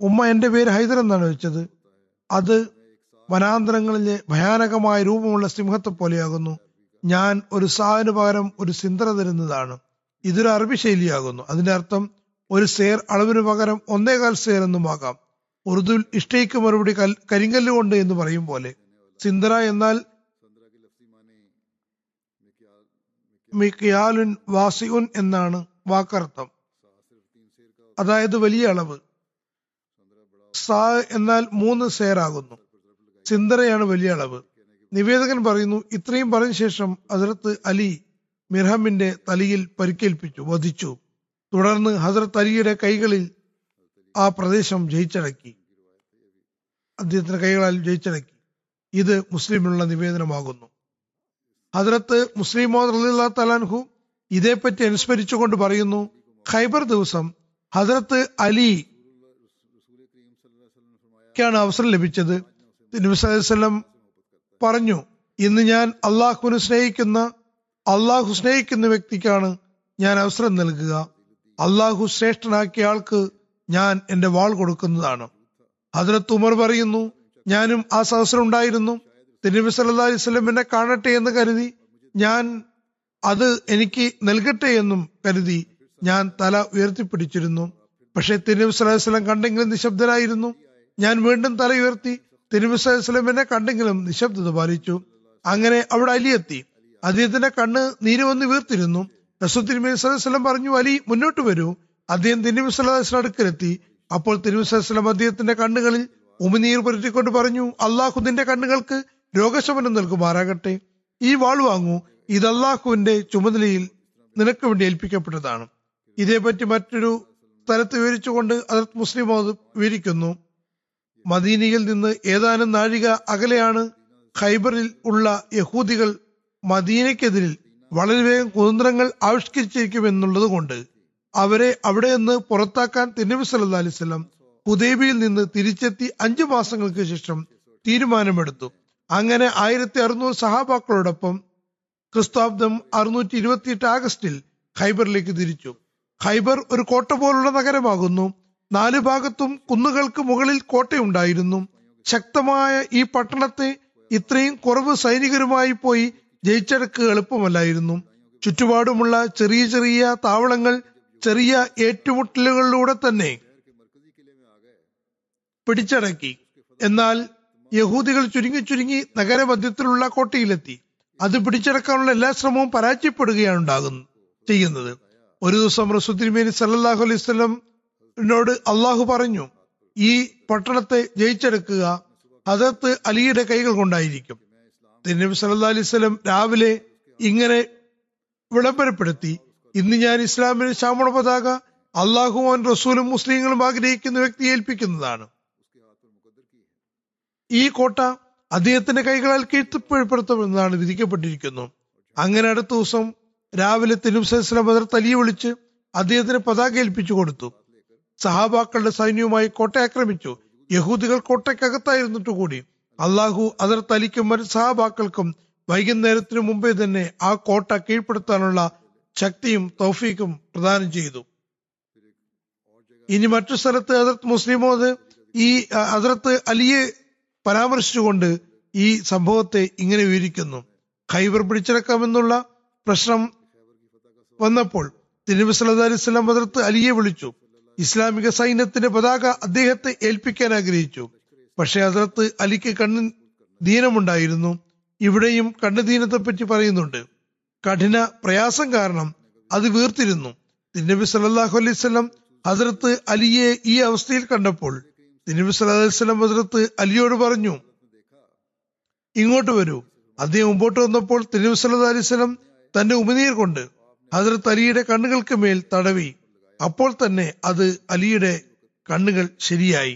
ഉമ്മ എന്റെ പേര് ഹൈദർ എന്നാണ് വെച്ചത്. അത് വനാന്തരങ്ങളിലെ ഭയാനകമായ രൂപമുള്ള സിംഹത്തെ പോലെയാകുന്നു ഞാൻ ഒരു സാവിന് പകരം ഒരു സിന്ദറ തരുന്നതാണ്. ഇതൊരു അറബി ശൈലിയാകുന്നു. അതിന്റെ അർത്ഥം ഒരു സേർ അളവിന് പകരം ഒന്നേകാൽ സേർ എന്നുമാകാം ഉറുദുവിൽ ഇഷ്ടയ്ക്ക് മറുപടി കൽ കരിങ്കല്ല് കൊണ്ട് എന്ന് പറയും പോലെ. സിന്ദ്ര എന്നാൽ മിക്കിയാലുൻ വാസിഉൻ എന്നാണ് വാക്കർത്ഥം. അതായത് വലിയ അളവ്. സാ എന്നാൽ മൂന്ന് സേറാകുന്നു സിന്ദ്രയാണ് വലിയ അളവ്. നിവേദകൻ പറയുന്നു ഇത്രയും പറഞ്ഞ ശേഷം അതിർത്ത് അലി മിർഹമിന്റെ തലയിൽ പരിക്കേൽപ്പിച്ചു വധിച്ചു. തുടർന്ന് ഹസരത് അലിയുടെ കൈകളിൽ ആ പ്രദേശം ജയിച്ചടക്കി. അദ്ദേഹത്തിന്റെ കൈകളാൽ ജയിച്ചടക്കി. ഇത് മുസ്ലിമിനുള്ള നിവേദനമാകുന്നു. ഹസരത്ത് മുസ്ലിമോ റലിള്ള തലാൻഹു ഇതേപ്പറ്റി അനുസ്മരിച്ചുകൊണ്ട് പറയുന്നു ഖൈബർ ദിവസം ഹജറത്ത് അലി ാണ് അവസരം ലഭിച്ചത്. നബി സല്ലം പറഞ്ഞു ഇന്ന് ഞാൻ അള്ളാഹുവിനെ സ്നേഹിക്കുന്ന അള്ളാഹു സ്നേഹിക്കുന്ന വ്യക്തിക്കാണ് ഞാൻ അവസരം നൽകുക. അള്ളാഹു ശ്രേഷ്ഠനാക്കിയ ആൾക്ക് ഞാൻ എന്റെ വാൾ കൊടുക്കുന്നതാണ്. ഹജറത്ത് ഉമർ പറയുന്നു ഞാനും ആ സദസ്സിൽ ഉണ്ടായിരുന്നു. തിരുനബി സല്ലല്ലാഹു അലൈഹി എന്നെ കാണട്ടെ എന്ന് കരുതി ഞാൻ അത് എനിക്ക് നൽകട്ടെ എന്നും കരുതി ഞാൻ തല ഉയർത്തിപ്പിടിച്ചിരുന്നു. പക്ഷെ തിരുനബി അലൈഹി വസല്ലം കണ്ടെങ്കിലും നിശബ്ദനായിരുന്നു ഞാൻ വീണ്ടും തല ഉയർത്തി തിരുനബി അലൈഹി വസല്ലം എന്നെ കണ്ടെങ്കിലും നിശബ്ദത പാലിച്ചു. അങ്ങനെ അവിടെ അലിയെത്തി അദ്ദേഹത്തിന്റെ കണ്ണ് നീര് വന്ന് വീർത്തിരുന്നു. സല്ലല്ലാഹു അലൈഹി പറഞ്ഞു അലി മുന്നോട്ട് വരൂ. അദ്ദേഹം തിരുമി വസല്ലം അടുക്കലെത്തി. അപ്പോൾ സല്ലല്ലാഹു അദ്ദേഹത്തിന്റെ കണ്ണുകളിൽ ഉമിനീർ പുരട്ടിക്കൊണ്ട് പറഞ്ഞു അള്ളാഹു നിന്റെ കണ്ണുകൾക്ക് രോഗശമനം നൽകുമാറാകട്ടെ. ഈ വാൾ വാങ്ങൂ. ഇത് അള്ളാഹുവിന്റെ ചുമതലയിൽ നിനക്ക് വേണ്ടി ഏൽപ്പിക്കപ്പെട്ടതാണ്. ഇതേപറ്റി മറ്റൊരു സ്ഥലത്ത് വിവരിച്ചുകൊണ്ട് അതത് മുസ്ലിം വിവരിക്കുന്നു. മദീനയിൽ നിന്ന് ഏതാനും നാഴിക അകലെയാണ് ഖൈബറിൽ ഉള്ള യഹൂദികൾ മദീനയ്ക്കെതിരിൽ വളരെ വേഗം കുതന്ത്രങ്ങൾ ആവിഷ്കരിച്ചിരിക്കുമെന്നുള്ളത് കൊണ്ട് അവരെ അവിടെ നിന്ന് പുറത്താക്കാൻ തിരുനബി സല്ലാ അലൈഹി വസല്ലം ഹുദൈബിയിൽ നിന്ന് തിരിച്ചെത്തി അഞ്ചു മാസങ്ങൾക്ക് ശേഷം തീരുമാനമെടുത്തു. അങ്ങനെ ആയിരത്തി അറുന്നൂറ് സഹാബാക്കളോടൊപ്പം ക്രിസ്താബ്ദം അറുന്നൂറ്റി ഇരുപത്തിയെട്ട് ആഗസ്റ്റിൽ ഖൈബറിലേക്ക് തിരിച്ചു. ഖൈബർ ഒരു കോട്ട പോലുള്ള നഗരമാകുന്നു. നാലു ഭാഗത്തും കുന്നുകൾക്ക് മുകളിൽ കോട്ടയുണ്ടായിരുന്നു. ശക്തമായ ഈ പട്ടണത്തെ ഇത്രയും കുറവ് സൈനികരുമായി പോയി ജയിച്ചടക്കുക എളുപ്പമല്ലായിരുന്നു. ചുറ്റുപാടുമുള്ള ചെറിയ ചെറിയ താവളങ്ങൾ ചെറിയ ഏറ്റുമുട്ടലുകളിലൂടെ തന്നെ പിടിച്ചടക്കി. എന്നാൽ യഹൂദികൾ ചുരുങ്ങി ചുരുങ്ങി നഗരമധ്യത്തിലുള്ള കോട്ടയിലെത്തി. അത് പിടിച്ചടക്കാനുള്ള എല്ലാ ശ്രമവും പരാജയപ്പെടുകയാണ് ഉണ്ടാകുന്നു ചെയ്യുന്നത്. ഒരു ദിവസം റസുദ്ദീമേനി സല്ലാഹു അലൈഹി അള്ളാഹു പറഞ്ഞു ഈ പട്ടണത്തെ ജയിച്ചെടുക്കുക അതത് അലിയുടെ കൈകൾ കൊണ്ടായിരിക്കും. തിരുനബി സല്ലാ അലൈഹി രാവിലെ ഇങ്ങനെ വിളംബരപ്പെടുത്തി ഇന്ന് ഞാൻ ഇസ്ലാമിന് ശാമണ പതാക അള്ളാഹുവാൻ റസൂലും മുസ്ലിങ്ങളും ആഗ്രഹിക്കുന്ന വ്യക്തിയെ ഏൽപ്പിക്കുന്നതാണ്. ഈ കോട്ട അദ്ദേഹത്തിന്റെ കൈകളാൽ കീഴ്ത്തപ്പെടുത്തുമെന്നാണ് വിധിക്കപ്പെട്ടിരിക്കുന്നു. അങ്ങനെ അടുത്ത ദിവസം രാവിലെ തിരുവസ്ലാം ബദർ തലിയെ വിളിച്ച് അദ്ദേഹത്തിന് പതാക ഏൽപ്പിച്ചു കൊടുത്തു. സഹാബാക്കളുടെ സൈന്യവുമായി കോട്ട ആക്രമിച്ചു. യഹൂദികൾ കോട്ടയ്ക്കകത്തായിരുന്നിട്ട് കൂടി അള്ളാഹു അതർ തലിക്കും മറ്റ് സഹാബാക്കൾക്കും വൈകുന്നേരത്തിനു മുമ്പേ തന്നെ ആ കോട്ട കീഴ്പ്പെടുത്താനുള്ള ശക്തിയും തൗഫീക്കും പ്രദാനം ചെയ്തു. ഇനി മറ്റു സ്ഥലത്ത് അതിർത്ത് മുസ്ലിമോത് ഈ അതിർത്ത് അലിയെ പരാമർശിച്ചുകൊണ്ട് ഈ സംഭവത്തെ ഇങ്ങനെ വിവരിക്കുന്നു. ഖൈബർ പിടിച്ചെടുക്കാമെന്നുള്ള പ്രശ്നം വന്നപ്പോൾ തിരുനബി സല്ലല്ലാഹു അലൈഹി ഹസരത്ത് അലിയെ വിളിച്ചു. ഇസ്ലാമിക സൈന്യത്തിന്റെ പതാക അദ്ദേഹത്തെ ഏൽപ്പിക്കാൻ ആഗ്രഹിച്ചു. പക്ഷെ അതിർത്ത് അലിക്ക് കണ്ണ് ദീനമുണ്ടായിരുന്നു. ഇവിടെയും കണ്ണു ദീനത്തെ പറ്റി പറയുന്നുണ്ട്. കഠിന പ്രയാസം കാരണം അത് വീർത്തിരുന്നു. തിരുനബി സല്ലല്ലാഹു അലൈഹി വസല്ലം ഹസരത്ത് അലിയെ ഈ അവസ്ഥയിൽ കണ്ടപ്പോൾ തിരുനബി സല്ലല്ലാഹു അലൈഹി ഹസരത്ത് അലിയോട് പറഞ്ഞു ഇങ്ങോട്ട് വരൂ. അദ്ദേഹം മുമ്പോട്ട് വന്നപ്പോൾ തിരുനബി സല്ലല്ലാഹു അലൈഹി വസല്ലം തന്റെ ഉമിനീർ കൊണ്ട് ഹസരത്ത് അലിയുടെ കണ്ണുകൾക്ക് മേൽ തടവി. അപ്പോൾ തന്നെ അത് അലിയുടെ കണ്ണുകൾ ശരിയായി.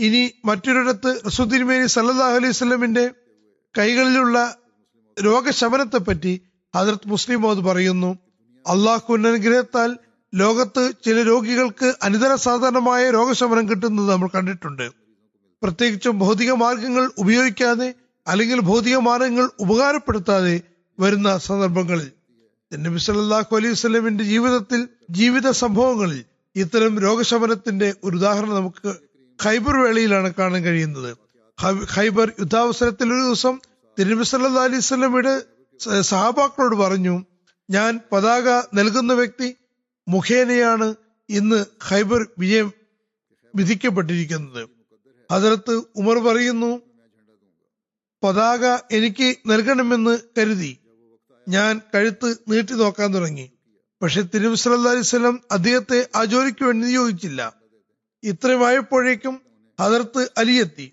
ഇനി മറ്റൊരിടത്ത് റസുദ്ദീൻമേനി സല്ലല്ലാഹു അലൈഹി സ്വലമിന്റെ കൈകളിലുള്ള രോഗശമനത്തെ പറ്റി ഹജറത്ത് മുസ്ലിം മോദ് പറയുന്നു. അള്ളാഹുവിന്റെ അനുഗ്രഹത്താൽ ലോകത്ത് ചില രോഗികൾക്ക് അനിതര സാധാരണമായ രോഗശമനം കിട്ടുന്നത് നമ്മൾ കണ്ടിട്ടുണ്ട്. പ്രത്യേകിച്ചും ഭൗതിക മാർഗങ്ങൾ ഉപയോഗിക്കാതെ അല്ലെങ്കിൽ ഭൗതിക മാർഗങ്ങൾ ഉപകാരപ്പെടുത്താതെ വരുന്ന സന്ദർഭങ്ങളിൽ നബി സല്ലാഹു അലൈഹി സ്വലമിന്റെ ജീവിതത്തിൽ ജീവിത സംഭവങ്ങളിൽ ഇത്തരം രോഗശമനത്തിന്റെ ഒരു ഉദാഹരണം നമുക്ക് ഖൈബർ വേളയിലാണ് കാണാൻ കഴിയുന്നത്. ഖൈബർ യുദ്ധാവസരത്തിൽ ഒരു ദിവസം തിരുനബി സല്ലാ അലൈഹി സ്വലമിയുടെ സഹാബാക്കളോട് പറഞ്ഞു ഞാൻ പതാക നൽകുന്ന വ്യക്തി മുഖേനയാണ് ഇന്ന് ഖൈബർ വിജയം വിധിക്കപ്പെട്ടിരിക്കുന്നത്. അതിലത്ത് ഉമർ പറയുന്നു പതാക എനിക്ക് നൽകണമെന്ന് കരുതി. ഞാൻ കഴുത്ത് നീട്ടി നോക്കാൻ തുടങ്ങി. പക്ഷെ വസല്ലം അദ്ദേഹത്തെ ആ ജോലിക്ക് വേണ്ടി നിയോഗിച്ചില്ല. ഇത്രയുമായപ്പോഴേക്കും ഹദർത്ത് അലിയെത്തി.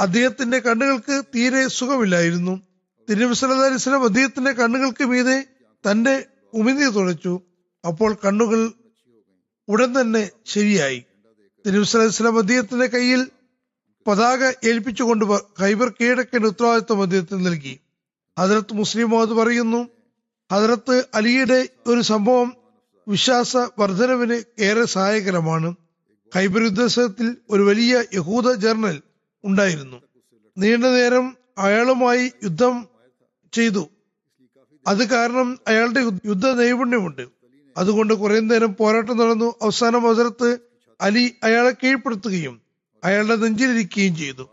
അദ്ദേഹത്തിന്റെ കണ്ണുകൾക്ക് തീരെ സുഖമില്ലായിരുന്നു. വസല്ലം അദ്ദേഹത്തിന്റെ കണ്ണുകൾക്ക് മീതെ തന്റെ ഉമിതി തുളച്ചു. അപ്പോൾ കണ്ണുകൾ ഉടൻ തന്നെ ശരിയായി. വസല്ലം അദ്ദേഹത്തിന്റെ കയ്യിൽ പതാക ഏൽപ്പിച്ചുകൊണ്ട് ഖൈബർ കീഴടക്കേണ്ട ഉത്തരവാദിത്വം അദ്ദേഹത്തിന് നൽകി. ഹജറത്ത് മുസ്ലിം മോഹദ് പറയുന്നു ഹജറത്ത് അലിയുടെ ഒരു സംഭവം വിശ്വാസ വർധനവിന് ഏറെ സഹായകരമാണ്. ഖൈബർ യുദ്ധത്തിൽ ഒരു വലിയ യഹൂദ ജേർണൽ ഉണ്ടായിരുന്നു. നീണ്ട നേരം അയാളുമായി യുദ്ധം ചെയ്തു. അത് കാരണം അയാളുടെ യുദ്ധ നൈപുണ്യമുണ്ട്. അതുകൊണ്ട് കുറെ നേരം പോരാട്ടം നടന്നു. അവസാനം അവസരത്ത് അലി അയാളെ കീഴ്പ്പെടുത്തുകയും അയാളുടെ നെഞ്ചിലിരിക്കുകയും ചെയ്തു.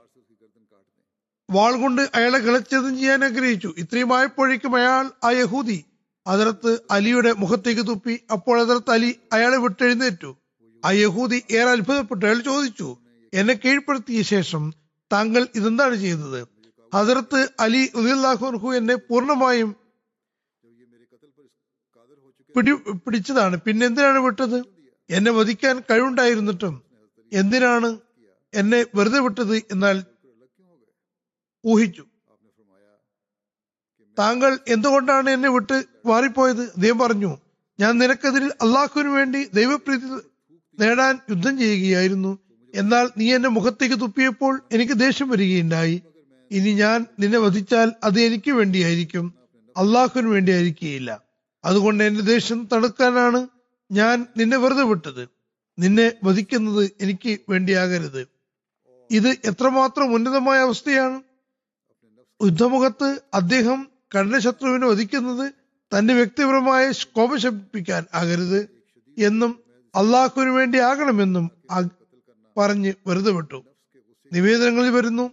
വാൾ കൊണ്ട് അയാളെ കിളച്ചതും ചെയ്യാൻ ആഗ്രഹിച്ചു. ഇത്രയും ആയപ്പോഴേക്കും അയാൾ ആ യഹൂദി അതിർത്ത് അലിയുടെ മുഖത്തേക്ക് തുപ്പി. അപ്പോൾ അതിർത്ത് അലി അയാളെ വിട്ടെഴുന്നേറ്റു. ആ യഹൂദി ഏറെ അത്ഭുതപ്പെട്ടു അയാൾ ചോദിച്ചു എന്നെ കീഴ്പ്പെടുത്തിയ ശേഷം താങ്കൾ ഇതെന്താണ് ചെയ്തത് ഹസരത്ത് അലി ഉദിഹു എന്നെ പൂർണമായും പിടി പിടിച്ചതാണ്. പിന്നെ എന്തിനാണ് വിട്ടത്? എന്നെ വധിക്കാൻ കഴിവുണ്ടായിരുന്നിട്ടും എന്തിനാണ് എന്നെ വെറുതെ വിട്ടത് എന്നാൽ ഊഹിച്ചു. താങ്കൾ എന്തുകൊണ്ടാണ് എന്നെ വിട്ട് മാറിപ്പോയത്? ദൈവം പറഞ്ഞു ഞാൻ നിനക്കെതിരിൽ അള്ളാഹുവിന് വേണ്ടി ദൈവപ്രീതി നേടാൻ യുദ്ധം ചെയ്യുകയായിരുന്നു. എന്നാൽ നീ എന്റെ മുഖത്തേക്ക് തുപ്പിയപ്പോൾ എനിക്ക് ദേഷ്യം വരികയുണ്ടായി. ഇനി ഞാൻ നിന്നെ വധിച്ചാൽ അത് എനിക്ക് വേണ്ടിയായിരിക്കും. അള്ളാഹുവിന് വേണ്ടിയായിരിക്കുകയില്ല. അതുകൊണ്ട് എന്റെ ദേഷ്യം തടുക്കാനാണ് ഞാൻ നിന്നെ വെറുതെ വിട്ടത്. നിന്നെ വധിക്കുന്നത് എനിക്ക് വേണ്ടിയാകരുത്. ഇത് എത്രമാത്രം ഉന്നതമായ അവസ്ഥയാണ്. യുദ്ധമുഖത്ത് അദ്ദേഹം കണ്ട ശത്രുവിനെ വധിക്കുന്നത് തന്റെ വ്യക്തിപരമായ കോപം ശമിപ്പിക്കാൻ ആകരുത് എന്നും അള്ളാഹുവിന് വേണ്ടി ആകണമെന്നും പറഞ്ഞ് വെറുതെ വിട്ടു. നിവേദനങ്ങളിൽ വരുന്നു.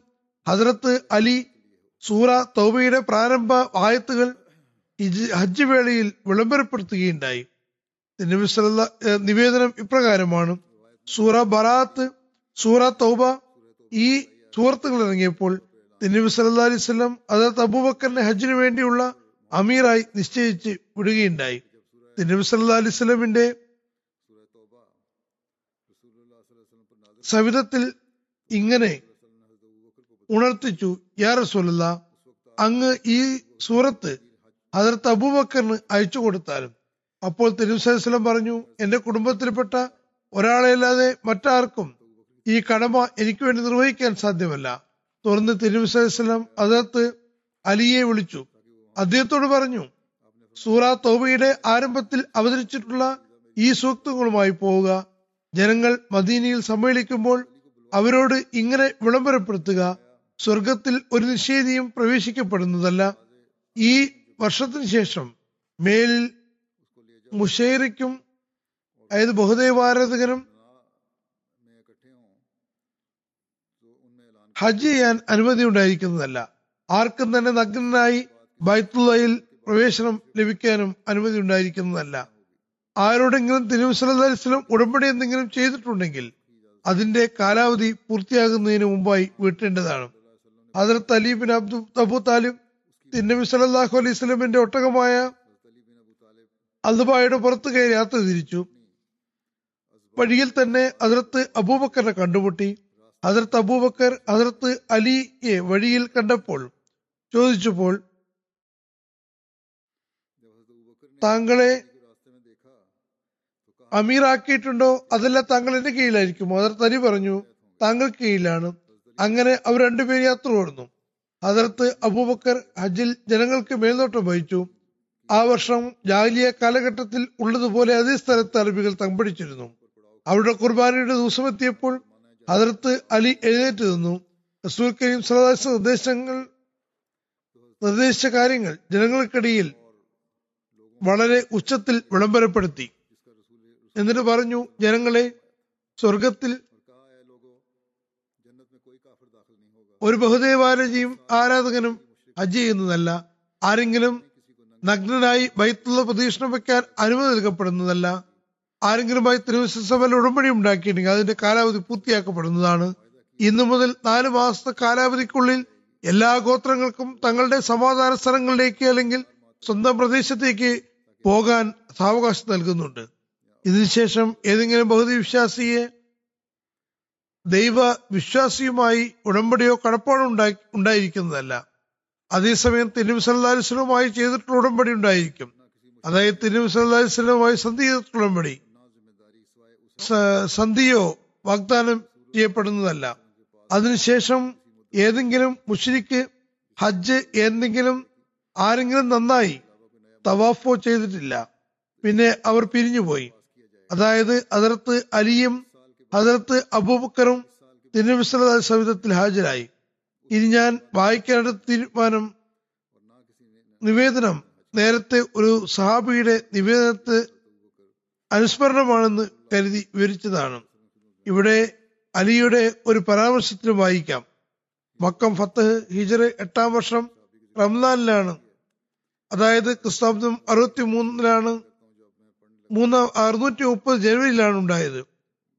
ഹസ്രത്ത് അലി സൂറ തൗബയുടെ പ്രാരംഭ ആയത്തുകൾ ഹജ്ജ് വേളയിൽ വിളംബരപ്പെടുത്തുകയുണ്ടായി. നിവേദനം ഇപ്രകാരമാണ്. സൂറ ബറാത്ത് സൂറ തൗബ ഈ സുഹൃത്തുക്കൾ ഇറങ്ങിയപ്പോൾ നബി സല്ലാ അലൈഹി വസല്ലം ഹദരത്ത് അബൂബക്കറിനെ ഹജ്ജിന് വേണ്ടിയുള്ള അമീറായി നിശ്ചയിച്ച് വിടുകയുണ്ടായി. നബി സല്ലാ അലൈഹി സവിധത്തിൽ ഇങ്ങനെ ഉണർത്തിച്ചു യാ റസൂലല്ല അങ്ങ് ഈ സൂറത്ത് ഹജറത്ത് അബൂബക്കറിന് അയച്ചു കൊടുത്താലും. അപ്പോൾ തിരുവസ്ലം പറഞ്ഞു എന്റെ കുടുംബത്തിൽപ്പെട്ട ഒരാളെയല്ലാതെ മറ്റാർക്കും ഈ കടമ എനിക്ക് വേണ്ടി നിർവഹിക്കാൻ സാധ്യമല്ല. തുടർന്ന് തിരുവസ്ലം അതിർത്ത് അലിയെ വിളിച്ചു. അദ്ദേഹത്തോട് പറഞ്ഞു സൂറ തോബയുടെ ആരംഭത്തിൽ അവതരിച്ചിട്ടുള്ള ഈ സൂക്തങ്ങളുമായി പോവുക. ജനങ്ങൾ മദീനയിൽ സമ്മേളിക്കുമ്പോൾ അവരോട് ഇങ്ങനെ വിളംബരപ്പെടുത്തുക സ്വർഗത്തിൽ ഒരു നിഷേധിയും പ്രവേശിക്കപ്പെടുന്നതല്ല. ഈ വർഷത്തിന് ശേഷം മേലിൽ മുഷേറിക്കും അതായത് ബഹുദൈവാരാധകനും ഹജ്ജ് ചെയ്യാൻ അനുമതി ഉണ്ടായിരിക്കുന്നതല്ല. ആർക്കും തന്നെ നഗ്നനായി ബൈത്തുള്ളയിൽ പ്രവേശനം ലഭിക്കാനും അനുമതി ഉണ്ടായിരിക്കുന്നതല്ല. ആരോടെങ്കിലും തിരുവസലം ഉടമ്പടി എന്തെങ്കിലും ചെയ്തിട്ടുണ്ടെങ്കിൽ അതിന്റെ കാലാവധി പൂർത്തിയാകുന്നതിന് മുമ്പായി വീട്ടേണ്ടതാണ്. Hazrat Ali bin Abdu Abu Talib തിന്നബി സലാഹു അലൈഹി സ്വലമിന്റെ ഒട്ടകമായ അൽബായുടെ പുറത്ത് കയറി യാത്ര തിരിച്ചു. വഴിയിൽ തന്നെ അതിർത്ത് അബൂബക്കറിനെ കണ്ടുമുട്ടി. അതിർത്ത് അബൂബക്കർ അതിർത്ത് അലിയെ വഴിയിൽ കണ്ടപ്പോൾ ചോദിച്ചപ്പോൾ താങ്കളെ അമീറാക്കിയിട്ടുണ്ടോ? അതല്ല താങ്കൾ എന്റെ കീഴിലായിരിക്കും. ഹദർ തരി പറഞ്ഞു താങ്കൾ കീഴിലാണ്. അങ്ങനെ അവർ രണ്ടുപേരും യാത്ര ഓടുന്നു. അതിർത്ത് അബൂബക്കർ ഹജ്ജിൽ ജനങ്ങൾക്ക് മേൽനോട്ടം വഹിച്ചു. ആ വർഷം ജാലിയ കാലഘട്ടത്തിൽ ഉള്ളതുപോലെ അതേ സ്ഥലത്ത് അറബികൾ തമ്പടിച്ചിരുന്നു. അവരുടെ കുർബാനയുടെ ദിവസം എത്തിയപ്പോൾ അതിർത്ത് അലി എഴുന്നേറ്റ് നിന്നു. റസൂൽ കരീം സലഹ് നിർദ്ദേശങ്ങൾ നിർദ്ദേശിച്ച കാര്യങ്ങൾ ജനങ്ങൾക്കിടയിൽ വളരെ ഉച്ചത്തിൽ വിളംബരപ്പെടുത്തി. എന്നിട്ട് പറഞ്ഞു ജനങ്ങളെ സ്വർഗത്തിൽ ഒരു ബഹുദേവാലജിയും ആരാധകനും ഹജ്ജ് ചെയ്യുന്നതല്ല. ആരെങ്കിലും നഗ്നനായി ബൈത്തുള്ള പ്രതീക്ഷണം വെക്കാൻ അനുമതി നൽകപ്പെടുന്നതല്ല. ആരെങ്കിലുമായി തിരുവസഭയിൽ ഉടമ്പടി ഉണ്ടാക്കിയിട്ടുണ്ടെങ്കിൽ അതിന്റെ കാലാവധി പൂർത്തിയാക്കപ്പെടുന്നതാണ്. ഇന്നു മുതൽ നാല് മാസത്തെ കാലാവധിക്കുള്ളിൽ എല്ലാ ഗോത്രങ്ങൾക്കും തങ്ങളുടെ സമാധാന സ്ഥലങ്ങളിലേക്ക് അല്ലെങ്കിൽ സ്വന്തം പ്രദേശത്തേക്ക് പോകാൻ സാവകാശം നൽകുന്നുണ്ട്. ഇതിനുശേഷം ഏതെങ്കിലും ബഹുദൈവ വിശ്വാസിയെ ദൈവ വിശ്വാസിയുമായി ഉടമ്പടിയോ കടപ്പാടോ ഉണ്ടായി ഉണ്ടായിരിക്കുന്നതല്ല. അതേസമയം അലൈഹി വസല്ലമയുമായി ചെയ്തിട്ടുള്ള ഉടമ്പടി ഉണ്ടായിരിക്കും. അതായത് അലൈഹി വസല്ലമയുമായി സന്ധി ചെയ്തിട്ടുള്ള ഉടമ്പടി. സന്ധിയോ വാഗ്ദാനം ചെയ്യപ്പെടുന്നതല്ല. അതിനുശേഷം ഏതെങ്കിലും മുഷിരിക്ക് ഹജ്ജ് എന്തെങ്കിലും ആരെങ്കിലും നന്നായി തവാഫോ ചെയ്തിട്ടില്ല. പിന്നെ അവർ പിരിഞ്ഞുപോയി. അതായത് അതിർത്ത് അലിയും ഹജറത്ത് അബൂബക്കറും തിരുനബിസ്വല സവിധത്തിൽ ഹാജരായി. ഇനി ഞാൻ വായിക്കേണ്ട തീരുമാനം നിവേദനം നേരത്തെ ഒരു സഹാബിയുടെ നിവേദനത്തെ അനുസ്മരണമാണെന്ന് കരുതി വിവരിച്ചതാണ്. ഇവിടെ അലിയുടെ ഒരു പരാമർശത്തിന് വായിക്കാം. മക്കം ഫത്ത് ഹിജറ് എട്ടാം വർഷം റംലാനിലാണ് അതായത് ക്രിസ്താബ്ദം അറുപത്തി മൂന്നിലാണ് മൂന്നാം അറുന്നൂറ്റി മുപ്പത് ജനുവരിയിലാണ് ഉണ്ടായത്.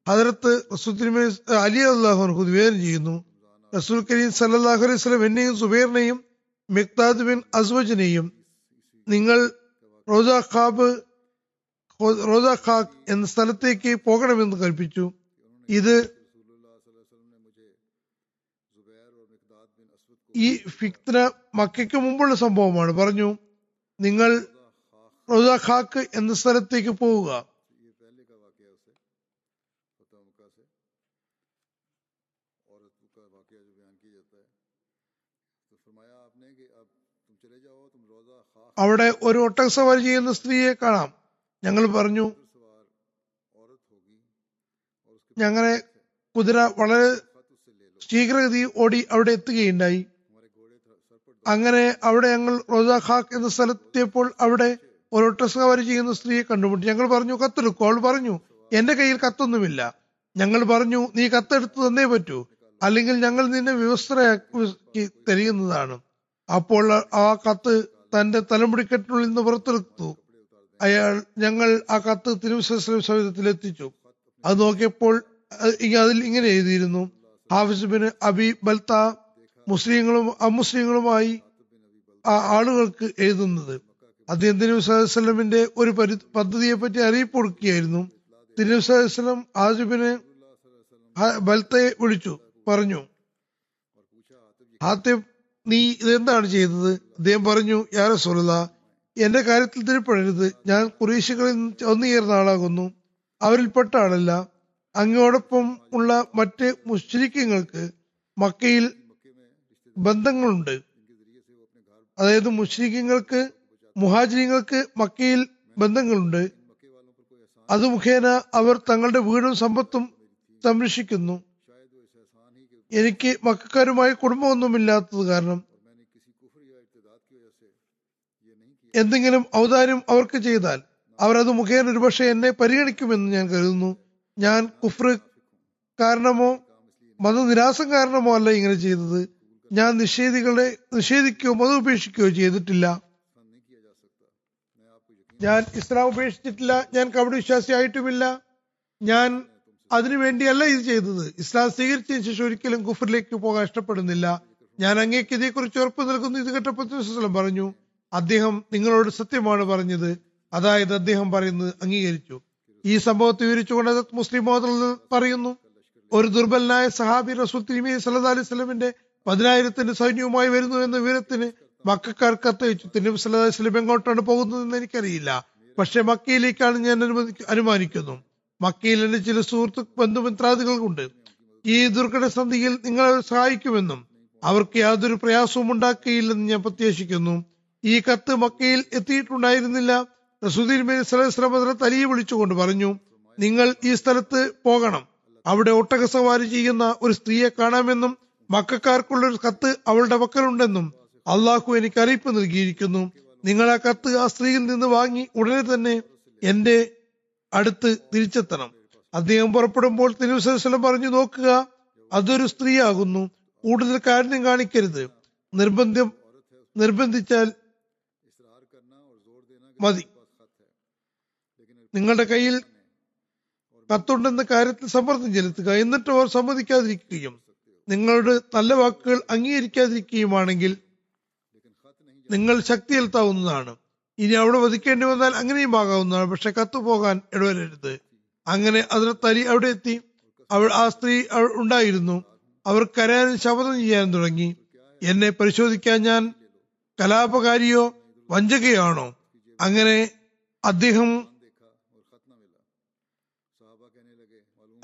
ഹജറത്ത് അലി അള്ളാഹു നിവേദനം ചെയ്യുന്നു. റസൂൽ കരീം സല്ലാഹു അലൈഹി സ്വലം എന്നെയും സുബൈറിനെയും മിക്താദ് ബിൻ അസ്വജിനെയും നിങ്ങൾ റോജ ഖാബ് റോജ ഖാഖ് എന്ന സ്ഥലത്തേക്ക് പോകണമെന്ന് കൽപ്പിച്ചു. ഇത് ഈ ഫിക്ന മക്കയ്ക്ക് മുമ്പുള്ള സംഭവമാണ്. പറഞ്ഞു നിങ്ങൾ റുസാഖാക്ക് എന്ന സ്ഥലത്തേക്ക് പോവുക. അവിടെ ഒരു ഒട്ടക സവാരി ചെയ്യുന്ന സ്ത്രീയെ കാണാം. ഞങ്ങൾ പറഞ്ഞു ഞങ്ങളെ കുതിര വളരെ ശീഘ്രഗതി ഓടി അവിടെ എത്തുകയുണ്ടായി. അങ്ങനെ അവിടെ ഞങ്ങൾ റോസാഖാക്ക് എന്ന സ്ഥലത്തെത്തിയപ്പോൾ അവിടെ ഒരു കവർ ചെയ്യുന്ന സ്ത്രീയെ കണ്ടുമുട്ടി. ഞങ്ങൾ പറഞ്ഞു കത്തെടുക്കൂ അവൾ പറഞ്ഞു. എന്റെ കയ്യിൽ കത്തൊന്നുമില്ല. ഞങ്ങൾ പറഞ്ഞു നീ കത്തെടുത്ത് തന്നേ പറ്റൂ. അല്ലെങ്കിൽ ഞങ്ങൾ നിന്നെ വ്യവസ്ഥയാക്കി തെരയുന്നതാണ്. അപ്പോൾ ആ കത്ത് തന്റെ തലമുടിക്കെട്ടിനുള്ളിൽ നിന്ന് പുറത്തെടുത്തു. അയാൾ ഞങ്ങൾ ആ കത്ത് തിരുവസ്ലം സവിധത്തിൽ എത്തിച്ചു. അത് നോക്കിയപ്പോൾ അത് അതിൽ ഇങ്ങനെ എഴുതിയിരുന്നു. ഹാഫിസ് ബിൻ അബി ബൽത്ത മുസ്ലിങ്ങളും അമുസ്ലിങ്ങളുമായി ആ ആളുകൾക്ക് എഴുതുന്നത്. അദ്ദേഹം തിരുവസ്ലമിന്റെ ഒരു പരി പദ്ധതിയെ പറ്റി അറിയിപ്പ് കൊടുക്കുകയായിരുന്നു തിരുവസ്ലം ആസിബിന് ബൽത്തയെ വിളിച്ചു പറഞ്ഞു ആദ്യം നീ ഇതെന്താണ് ചെയ്തത്? അദ്ദേഹം പറഞ്ഞു യാ റസൂലല്ലാ എന്റെ കാര്യത്തിൽ തിരുപ്പഴരുത് ഞാൻ കുറേശികളിൽ ഒന്നുചേർന്ന ആളാകുന്നു. അവരിൽപ്പെട്ട ആളല്ല. അങ്ങോടൊപ്പം ഉള്ള മറ്റ് മുസ്ലിക്കങ്ങൾക്ക് മക്കയിൽ ബന്ധങ്ങളുണ്ട്. അതായത് മുസ്ലിക്കങ്ങൾക്ക് മുഹാജിരിങ്ങൾക്ക് മക്കയിൽ ബന്ധങ്ങളുണ്ട്. അത് മുഖേന അവർ തങ്ങളുടെ വീടും സമ്പത്തും സംരക്ഷിക്കുന്നു. എനിക്ക് മക്കാരുമായി കുടുംബമൊന്നുമില്ലാത്തത് കാരണം എന്തെങ്കിലും ഔദാര്യം അവർക്ക് ചെയ്താൽ അവർ അത് മുഖേന ഒരുപക്ഷെ എന്നെ പരിഗണിക്കുമെന്ന് ഞാൻ കരുതുന്നു. ഞാൻ കുഫ്ർ കാരണമോ മതനിരാസം കാരണമോ അല്ല ഇങ്ങനെ ചെയ്തത്. ഞാൻ നിഷേധികളെ നിഷേധിക്കുകയോ മതം ഉപേക്ഷിക്കുകയോ ചെയ്തിട്ടില്ല. ഞാൻ ഇസ്ലാം ഉപേക്ഷിച്ചിട്ടില്ല ഞാൻ കപട വിശ്വാസിയായിട്ടുമില്ല. ഞാൻ അതിനു വേണ്ടിയല്ല ഇത് ചെയ്തത്. ഇസ്ലാം സ്വീകരിച്ചതിന് ശേഷം ഒരിക്കലും കുഫറിലേക്ക് പോകാൻ ഇഷ്ടപ്പെടുന്നില്ല. ഞാൻ അങ്ങേക്ക് ഇതേക്കുറിച്ച് ഉറപ്പ് നൽകുന്നു. ഇത് കേട്ടപ്പോൾ പറഞ്ഞു അദ്ദേഹം നിങ്ങളോട് സത്യമാണ് പറഞ്ഞത്. അതായത് അദ്ദേഹം പറയുന്നത് അംഗീകരിച്ചു. ഈ സംഭവത്തെ വിവരിച്ചുകൊണ്ട് മുസ്ലിം പറയുന്നു ഒരു ദുർബലനായ സഹാബി റസൂൽ തിരുമി സല്ലാ അലൈഹി സ്വലമിന്റെ പതിനായിരത്തിന്റെ സൈന്യവുമായി വരുന്നു എന്ന വിവരത്തിന് മക്കാർ കത്തയച്ചു തിരുനബി അലൈഹി വസല്ലം എങ്ങോട്ടാണ് പോകുന്നതെന്ന് എനിക്കറിയില്ല. പക്ഷെ മക്കയിലേക്കാണ് ഞാൻ അനുമാനിക്കുന്നു. മക്കയിൽ എന്റെ ചില സുഹൃത്തു ബന്ധുമിത്രാദികൾക്കുണ്ട്. ഈ ദുർഘട സന്ധിയിൽ നിങ്ങളെ സഹായിക്കുമെന്നും അവർക്ക് യാതൊരു പ്രയാസവും ഉണ്ടാക്കുകയില്ലെന്ന് ഞാൻ പ്രത്യാശിക്കുന്നു. ഈ കത്ത് മക്കയിൽ എത്തിയിട്ടുണ്ടായിരുന്നില്ല. റസൂദീൻ തലിയെ വിളിച്ചുകൊണ്ട് പറഞ്ഞു നിങ്ങൾ ഈ സ്ഥലത്ത് പോകണം. അവിടെ ഒട്ടക സവാരി ചെയ്യുന്ന ഒരു സ്ത്രീയെ കാണാമെന്നും മക്കാർക്കുള്ള ഒരു കത്ത് അവളുടെ പക്കലുണ്ടെന്നും അള്ളാഹു എനിക്ക് അറിയിപ്പ് നൽകിയിരിക്കുന്നു. നിങ്ങൾ ആ കത്ത് ആ സ്ത്രീയിൽ നിന്ന് വാങ്ങി ഉടനെ തന്നെ എന്റെ അടുത്ത് തിരിച്ചെത്തണം. അദ്ദേഹം പുറപ്പെടുമ്പോൾ തിരുവസലം പറഞ്ഞു നോക്കുക അതൊരു സ്ത്രീയാകുന്നു. കൂടുതൽ കാഠിന്യം കാണിക്കരുത്. നിർബന്ധം നിർബന്ധിച്ചാൽ മതി. നിങ്ങളുടെ കയ്യിൽ കത്തുണ്ടെന്ന കാര്യത്തിൽ സമ്മർദ്ദം ചെലുത്തുക. എന്നിട്ട് അവർ സമ്മതിക്കാതിരിക്കുകയും നിങ്ങളുടെ നല്ല വാക്കുകൾ അംഗീകരിക്കാതിരിക്കുകയുമാണെങ്കിൽ നിങ്ങൾ ശക്തി ചെലുത്താവുന്നതാണ് ഇനി അവിടെ വധിക്കേണ്ടി വന്നാൽ അങ്ങനെയും ആകാവുന്നതാണ്. പക്ഷെ കത്തു പോകാൻ ഇടവരരുത്. അങ്ങനെ അതിന് തരി അവിടെ എത്തി. അവൾ ആ സ്ത്രീ ഉണ്ടായിരുന്നു. അവർ കരയാനും ശപഥം ചെയ്യാനും തുടങ്ങി. എന്നെ പരിശോധിക്കാൻ ഞാൻ കലാപകാരിയോ വഞ്ചകയാണോ? അങ്ങനെ അദ്ദേഹം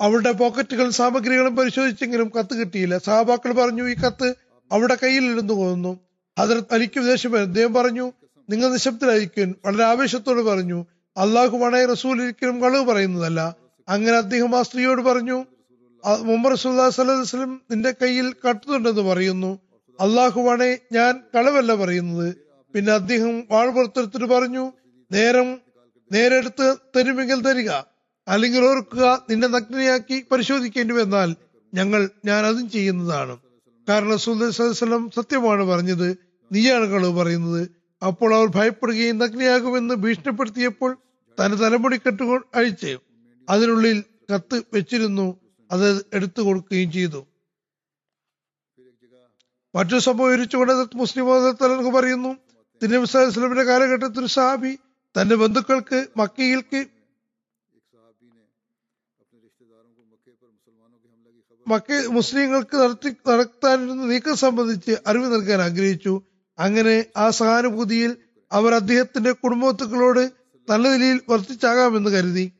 അവളുടെ പോക്കറ്റുകളും സാമഗ്രികളും പരിശോധിച്ചെങ്കിലും കത്ത് കിട്ടിയില്ല. സഹാബാക്കൾ പറഞ്ഞു ഈ കത്ത് അവിടെ കയ്യിലിരുന്നു പോകുന്നു. ഹജറത്ത് അലിക്ക് ദേഷ്യം അദ്ദേഹം പറഞ്ഞു നിങ്ങൾ നിശബ്ദരായിരിക്കും വളരെ ആവേശത്തോട് പറഞ്ഞു അള്ളാഹു വണയ റസൂൽ ഒരിക്കലും കളവ് പറയുന്നതല്ല. അങ്ങനെ അദ്ദേഹം ആ സ്ത്രീയോട് പറഞ്ഞു മുമ്പ് റസൂല്ലാസ്ലം നിന്റെ കയ്യിൽ കട്ടുന്നുണ്ടെന്ന് പറയുന്നു. അള്ളാഹു മണെ ഞാൻ കളവല്ല പറയുന്നത്. പിന്നെ അദ്ദേഹം വാൾ പുറത്തെടുത്തിട്ട് പറഞ്ഞു നേരം നേരെടുത്ത് തരുമെങ്കിൽ തരിക. അല്ലെങ്കിൽ ഓർക്കുക നിന്നെ നഗ്നയാക്കി പരിശോധിക്കേണ്ടി വന്നാൽ ഞങ്ങൾ ഞാൻ അതും ചെയ്യുന്നതാണ്. കാരണം സുന്ദരം സത്യമാണ് പറഞ്ഞത്. നീയാണ് കളവ് പറയുന്നത്. അപ്പോൾ അവർ ഭയപ്പെടുകയും നഗ്നയാകുമെന്ന് ഭീഷണിപ്പെടുത്തിയപ്പോൾ തന്റെ തലമുടി കെട്ടു അഴിച്ച് അതിനുള്ളിൽ കത്ത് വെച്ചിരുന്നു. അത് എടുത്തു കൊടുക്കുകയും ചെയ്തു. മറ്റൊരു സംഭവം ഹദരത്ത് മുസ്ലിം തിരുനബി പറയുന്നു തിരുനബിസ്ലാമിന്റെ കാലഘട്ടത്തിൽ ഒരു സാബി തന്റെ ബന്ധുക്കൾക്ക് മക്കയിൽക്ക് മക്ക മുസ്ലിങ്ങൾക്ക് നടത്തി നടത്താനിരുന്ന നീക്കം സംബന്ധിച്ച് അറിവ് നൽകാൻ ആഗ്രഹിച്ചു. അങ്ങനെ ആ സഹാനുഭൂതിയിൽ അവർ അദ്ദേഹത്തിന്റെ കുടുംബത്തുക്കളോട് നല്ല നിലയിൽ വർത്തിച്ചാകാമെന്ന് കരുതി.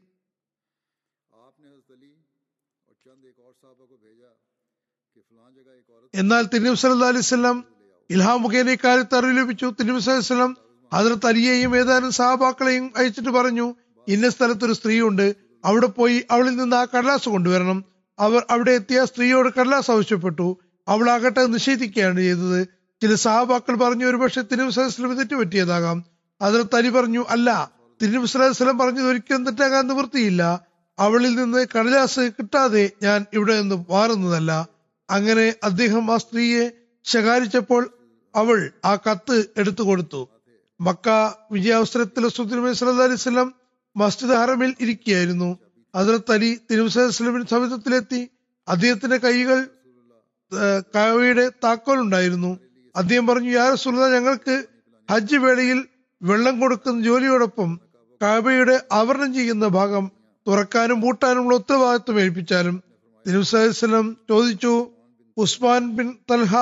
എന്നാൽ തിരുനബി സല്ല അലൈവല്ലാം ഇൽഹാം മുഖേനെ ഇക്കാര്യത്തെ അറിവ് ലഭിച്ചു. തിരുനബി സല്ലാസ്ലം ഹജറത്ത് അലിയെയും ഏതാനും സഹാബാക്കളെയും അയച്ചിട്ട് പറഞ്ഞു ഇന്ന സ്ഥലത്തൊരു സ്ത്രീയുണ്ട് അവിടെ പോയി അവളിൽ നിന്ന് ആ കടലാസ് കൊണ്ടുവരണം. അവർ അവിടെ എത്തിയ സ്ത്രീയോട് കടലാസ് ആവശ്യപ്പെട്ടു. അവൾ ആകട്ടെ നിഷേധിക്കുകയാണ് ചെയ്തത്. ചില സഹാബാക്കൾ പറഞ്ഞു ഒരുപക്ഷെ തിരുവസ്ലം തെറ്റുപറ്റിയതാകാം. അതിൽ തനി പറഞ്ഞു അല്ല തിരുവസ്ലം പറഞ്ഞത് ഒരിക്കലും തെറ്റാകാൻ നിവൃത്തിയില്ല. അവളിൽ നിന്ന് കടലാസ് കിട്ടാതെ ഞാൻ ഇവിടെ നിന്ന് മാറുന്നതല്ല. അങ്ങനെ അദ്ദേഹം ആ സ്ത്രീയെ ശകാരിച്ചപ്പോൾ അവൾ ആ കത്ത് എടുത്തു കൊടുത്തു. മക്ക വിജയാവസരത്തിൽ അലിസ്ലം മസ്ജിദ് ഹറമിൽ ഇരിക്കുകയായിരുന്നു. ഹസരത്ത് അലി തിരുവസ്ലമിന് സമീപത്തിലെത്തി അദ്ദേഹത്തിന്റെ കൈകൾ കാവയുടെ താക്കോൽ ഉണ്ടായിരുന്നു അദ്ദേഹം പറഞ്ഞു യാ സുലത ഞങ്ങൾക്ക് ഹജ്ജ് വേളയിൽ വെള്ളം കൊടുക്കുന്ന ജോലിയോടൊപ്പം കാവയുടെ ആവരണം ചെയ്യുന്ന ഭാഗം തുറക്കാനും പൂട്ടാനുമുള്ള ഉത്തരവാദിത്വം ഏൽപ്പിച്ചാലും തിരുവസ്ലം ചോദിച്ചു ഉസ്മാൻ ബിൻ തൽഹ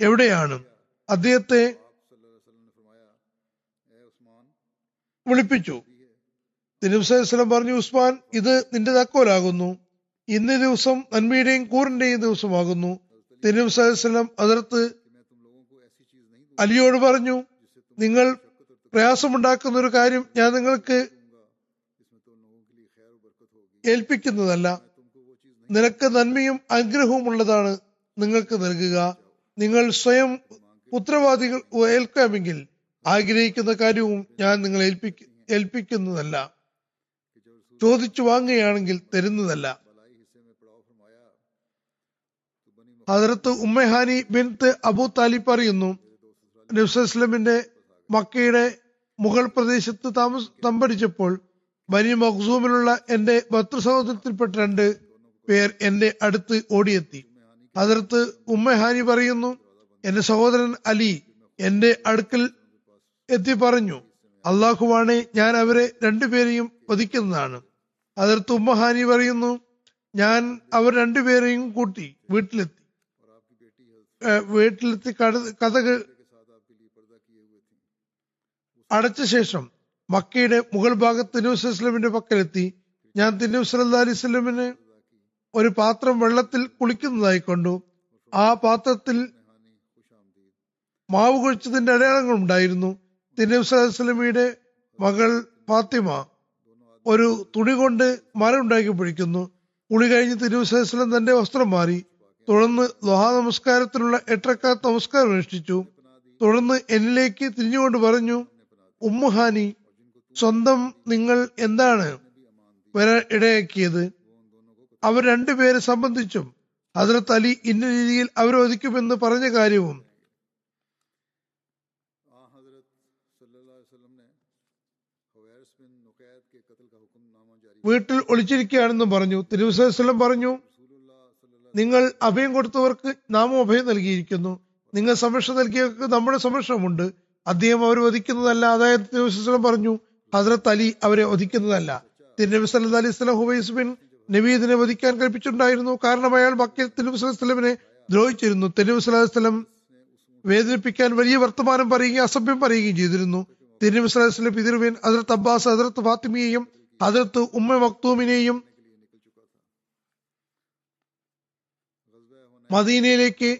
എവിടെയാണ്? അദ്ദേഹത്തെ വിളിപ്പിച്ചു. തിരുവസ്ലം പറഞ്ഞു ഉസ്മാൻ ഇത് നിന്റെ തക്കോലാകുന്നു. ഇന്ന് ദിവസം നന്മയുടെയും കൂറിന്റെയും ദിവസമാകുന്നു. തിരുവസ്ലം അതിർത്ത് അലിയോട് പറഞ്ഞു നിങ്ങൾ പ്രയാസമുണ്ടാക്കുന്ന ഒരു കാര്യം ഞാൻ നിങ്ങൾക്ക് ഏൽപ്പിക്കുന്നതല്ല. നിനക്ക് നന്മയും അനുഗ്രഹവും ഉള്ളതാണ് നിങ്ങൾക്ക് നൽകുക. നിങ്ങൾ സ്വയം ഉത്തരവാദികൾ ഏൽക്കാമെങ്കിൽ ആഗ്രഹിക്കുന്ന കാര്യവും ഞാൻ നിങ്ങളെ ഏൽപ്പിക്ക ഏൽപ്പിക്കുന്നതല്ല. ചോദിച്ചു വാങ്ങുകയാണെങ്കിൽ തരുന്നതല്ല. ഹജറത്ത് ഉമ്മഹാനി ബിൻത്ത് അബു താലിബ് പറയുന്നു നബ്സലമിന്റെ മക്കയുടെ മുഗൾ പ്രദേശത്ത് താമസ തമ്പടിച്ചപ്പോൾ ബനി മഖ്സൂമിലുള്ള എന്റെ ഭർത്തൃ സഹോദരത്തിൽപ്പെട്ട രണ്ട് പേർ എന്റെ അടുത്ത് ഓടിയെത്തി. അതിർത്ത് ഉമ്മഹാനി പറയുന്നു എന്റെ സഹോദരൻ അലി എന്റെ അടുക്കൽ എത്തി പറഞ്ഞു. അള്ളാഹുവാണെ ഞാൻ അവരെ രണ്ടുപേരെയും വധിക്കുന്നതാണ്. അതിർത്ത് ഉമ്മഹാനി പറയുന്നു ഞാൻ അവർ രണ്ടുപേരെയും കൂട്ടി വീട്ടിലെത്തി. വീട്ടിലെത്തി കഥകൾ കഥക് അടച്ച ശേഷം മക്കയുടെ മുഗൾ ഭാഗത്ത് തിരുവസ് ഇസ്ലമിന്റെ പക്കലെത്തി. ഞാൻ സല്ലാ അലൈഹി സ്വലമിന് ഒരു പാത്രം വെള്ളത്തിൽ കുളിക്കുന്നതായി കണ്ടു. ആ പാത്രത്തിൽ മാവ് കുഴിച്ചതിന്റെ അടയാളങ്ങൾ ഉണ്ടായിരുന്നു. തിരുവസ് സ്വലമിയുടെ മകൾ ഫാത്തിമ ഒരു തുണി കൊണ്ട് മരം ഉണ്ടാക്കി പിടിക്കുന്നു കുളി കഴിഞ്ഞ് തിരുവസ്ലം തന്റെ വസ്ത്രം മാറി. തുടർന്ന് ലോഹാ നമസ്കാരത്തിനുള്ള എട്ടക്കാത്ത നമസ്കാരം അനുഷ്ഠിച്ചു. തുടർന്ന് എന്നിലേക്ക് തിരിഞ്ഞുകൊണ്ട് പറഞ്ഞു ഉമ്മുഹാനി സ്വന്തം നിങ്ങൾ എന്താണ് വരാൻ ഇടയാക്കിയത്? അവർ രണ്ടുപേരെ സംബന്ധിച്ചും അതിലെ അലി ഇന്ന രീതിയിൽ അവരെ വധിക്കുമെന്ന് പറഞ്ഞ കാര്യവും വീട്ടിൽ ഒളിച്ചിരിക്കുകയാണെന്നും പറഞ്ഞു. തിരുവസ്ലം പറഞ്ഞു നിങ്ങൾ അഭയം കൊടുത്തവർക്ക് നാമം അഭയം നൽകിയിരിക്കുന്നു. നിങ്ങൾ സംരക്ഷണം നൽകിയവർക്ക് നമ്മുടെ സംരക്ഷണമുണ്ട്. അദ്ദേഹം അവരെ വധിക്കുന്നതല്ല. അതായത് തിരുവസ്ലം പറഞ്ഞു ഹസ്രത്ത് അലി അവരെ വധിക്കുന്നതല്ല. തിരുനബി സല്ലാ അലൈഹി സ്വലം ഹുബൈസ് ബിൻ നബീദിനെ വധിക്കാൻ കൽപ്പിച്ചിട്ടുണ്ടായിരുന്നു. കാരണം അയാൾ മക്കയിൽ തിരുനബി സ്വലമിനെ ദ്രോഹിച്ചിരുന്നു. തിരുനബി അലൈഹി വേദനിപ്പിക്കാൻ വലിയ വർത്തമാനം പറയുകയും അസഭ്യം പറയുകയും ചെയ്തിരുന്നു. തിരുനബി വസല്ലം പിതൃവ്യൻ ഹസ്രത്ത് അബ്ബാസ് ഹസ്രത്ത് ഫാത്തിമയെയും ഹസ്രത്ത് ഉമ്മ മക്തൂമിനെയും മദീനയിലേക്ക്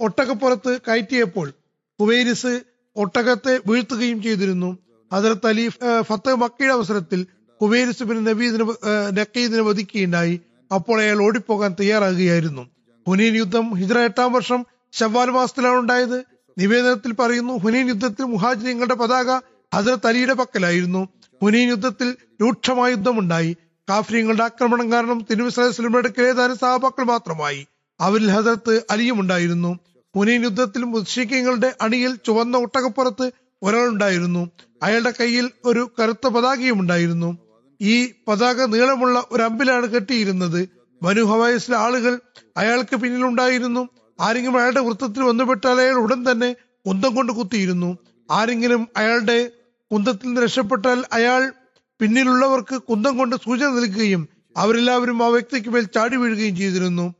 ഒട്ടകപ്പുറത്ത് കയറ്റിയപ്പോൾ കുവൈരിസ് ഒട്ടകത്തെ വീഴ്ത്തുകയും ചെയ്തിരുന്നു. ഹജറത്ത് അലി ഫത്ത മക്കയുടെ അവസരത്തിൽ കുവൈരിസ് ബിൻ നബീദിനെ നക്കീദിനെ വധിക്കുകയുണ്ടായി. അപ്പോൾ അയാൾ ഓടിപ്പോകാൻ തയ്യാറാകുകയായിരുന്നു. ഹുനൈൻ യുദ്ധം ഹിജ്ര എട്ടാം വർഷം ഷവ്വാൽ മാസത്തിലാണ് ഉണ്ടായത്. നിവേദനത്തിൽ പറയുന്നു ഹുനൈൻ യുദ്ധത്തിൽ മുഹാജിനങ്ങളുടെ പതാക ഹസരത്ത് അലിയുടെ പക്കലായിരുന്നു. ഹുനൈൻ യുദ്ധത്തിൽ രൂക്ഷമായ യുദ്ധമുണ്ടായി. കാഫ്രീങ്ങളുടെ ആക്രമണം കാരണം തിരുവിസ്ലാമിയുടെ ഏതാനും സഹാബാക്കൾ മാത്രമായി. അവരിൽ ഹസരത്ത് അലിയും ഉണ്ടായിരുന്നു. മുനീൻ യുദ്ധത്തിൽ മുസ്ലിങ്ങളുടെ അണിയിൽ ചുവന്ന ഒട്ടകപ്പുറത്ത് ഒരാളുണ്ടായിരുന്നു. അയാളുടെ കയ്യിൽ ഒരു കറുത്ത പതാകയും ഉണ്ടായിരുന്നു. ഈ പതാക നീളമുള്ള ഒരു അമ്പിലാണ് കെട്ടിയിരുന്നത്. മനു ഹവായസിലെ ആളുകൾ അയാൾക്ക് പിന്നിലുണ്ടായിരുന്നു ആരെങ്കിലും അയാളുടെ വൃത്തത്തിൽ വന്നുപെട്ടാൽ അയാൾ ഉടൻ തന്നെ കുന്തം കൊണ്ട് കുത്തിയിരുന്നു. ആരെങ്കിലും അയാളുടെ കുന്തത്തിൽ നിന്ന് രക്ഷപ്പെട്ടാൽ അയാൾ പിന്നിലുള്ളവർക്ക് കുന്തം കൊണ്ട് സൂചന നൽകുകയും അവരെല്ലാവരും ആ വ്യക്തിക്ക് മേൽ ചാടി വീഴുകയും ചെയ്തിരുന്നു.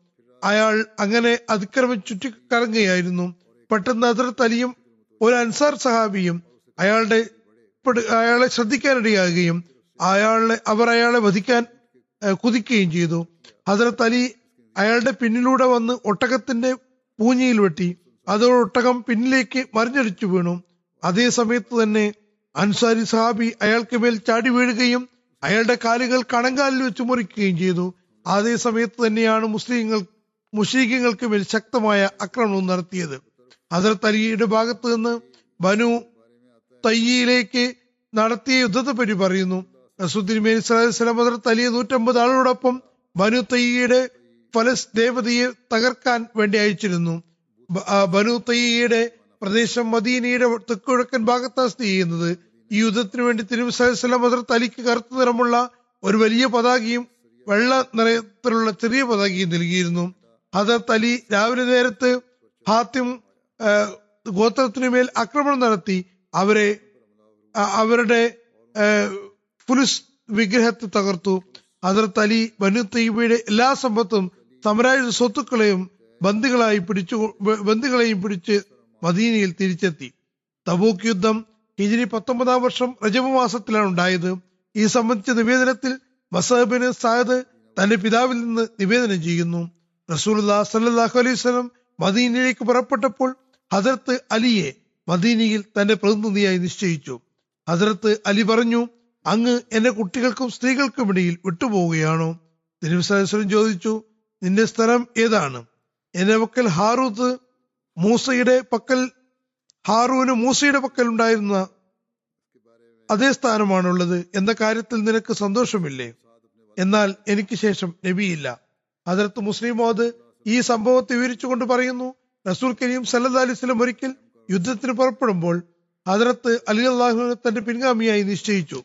അയാൾ അങ്ങനെ അതിക്രമം ചുറ്റിക്കറങ്ങുകയായിരുന്നു. പെട്ടെന്ന് അതിർത്ത് അലിയും ഒരു അൻസാർ സഹാബിയും അയാളുടെ അയാളെ ശ്രദ്ധിക്കാനിടയാകുകയും അയാളെ അവർ അയാളെ വധിക്കാൻ കുതിക്കുകയും ചെയ്തു. ഹസരത്ത് അലി അയാളുടെ പിന്നിലൂടെ വന്ന് ഒട്ടകത്തിന്റെ പൂഞ്ഞിയിൽ വെട്ടി. അതോടെ ഒട്ടകം പിന്നിലേക്ക് മറിഞ്ഞടിച്ചു വീണു. അതേ സമയത്ത് തന്നെ അൻസാരി സഹാബി അയാൾക്ക് മേൽ ചാടി വീഴുകയും അയാളുടെ കാലുകൾ കണങ്കാലിൽ വെച്ച് മുറിക്കുകയും ചെയ്തു. അതേ സമയത്ത് തന്നെയാണ് മുസ്ലിങ്ങൾ മുഷീഖിങ്ങൾക്ക് മേൽ ശക്തമായ ആക്രമണം നടത്തിയത്. ഹസരത്ത് അലിയുടെ ഭാഗത്ത് നിന്ന് ബനു തയ്യയിലേക്ക് നടത്തിയ യുദ്ധത്തെ പറ്റി പറയുന്നു റസൂദ്ദീൻ മേനി സ്വലം ഹസരത്ത് അലിയെ നൂറ്റമ്പത് ആളുകളോടൊപ്പം ബനു തയ്യയുടെ ഫലസ് ദേവതയെ തകർക്കാൻ വേണ്ടി അയച്ചിരുന്നു. ബനു തയ്യയുടെ പ്രദേശം മദീനയുടെ തെക്കുകിഴക്കൻ ഭാഗത്താണ് സ്ഥിതി ചെയ്യുന്നത്. ഈ യുദ്ധത്തിന് വേണ്ടി തിരുവസ്ലാം അതിർ തലിക്ക് കറുത്ത നിറമുള്ള ഒരു വലിയ പതാകയും വെള്ള നിറത്തിലുള്ള ചെറിയ പതാകയും നൽകിയിരുന്നു. ഹദർ തലി രാവിലെ നേരത്ത് ഹാത്തിം ഗോത്രത്തിനുമേൽ ഗോത്രത്തിനു മേൽ ആക്രമണം നടത്തി. അവരെ അവരുടെ പുലിസ് വിഗ്രഹത്തെ തകർത്തു. അതർ തലി ബനു തയ്യബയുടെ എല്ലാ സമ്പത്തും സാമ്രാജ്യ സ്വത്തുക്കളെയും ബന്ദികളായി പിടിച്ചു ബന്ദികളെയും പിടിച്ച് മദീനയിൽ തിരിച്ചെത്തി. തബൂക്ക് യുദ്ധം ഹിജിരി പത്തൊമ്പതാം വർഷം റജബ് മാസത്തിലാണ് ഉണ്ടായത്. ഈ സംബന്ധിച്ച നിവേദനത്തിൽ മസഹബിന് സാദ് തന്റെ പിതാവിൽ നിന്ന് നിവേദനം ചെയ്യുന്നു. റസൂലുല്ലാ സല്ലാഹു അലൈഹി വസല്ലം മദീനയിലേക്ക് പുറപ്പെട്ടപ്പോൾ ഹസരത്ത് അലിയെ മദീനയിൽ തന്റെ പ്രതിനിധിയായി നിശ്ചയിച്ചു. ഹസരത്ത് അലി പറഞ്ഞു അങ്ങ് എന്റെ കുട്ടികൾക്കും സ്ത്രീകൾക്കും ഇടയിൽ വിട്ടുപോവുകയാണോ? തിരുവസരം ചോദിച്ചു നിന്റെ സ്ഥലം ഏതാണ്? എന്റെ വക്കൽ ഹാറൂത്ത് മൂസയുടെ പക്കൽ ഹാറൂന് മൂസയുടെ പക്കൽ ഉണ്ടായിരുന്ന അതേ സ്ഥാനമാണുള്ളത്. എന്ന കാര്യത്തിൽ നിനക്ക് സന്തോഷമില്ലേ? എന്നാൽ എനിക്ക് ശേഷം നബിയില്ല. അതിർത്ത് മുസ്ലിം മോദ് ഈ സംഭവത്തെ വിവരിച്ചുകൊണ്ട് പറയുന്നു റസൂൽ കരീം സല്ലല്ലാഹു അലൈഹി വസല്ലം ഒരിക്കൽ യുദ്ധത്തിന് പുറപ്പെടുമ്പോൾ ഹജറത്ത് അലി അള്ളാഹുവിനെ തന്റെ പിൻഗാമിയായി നിശ്ചയിച്ചു.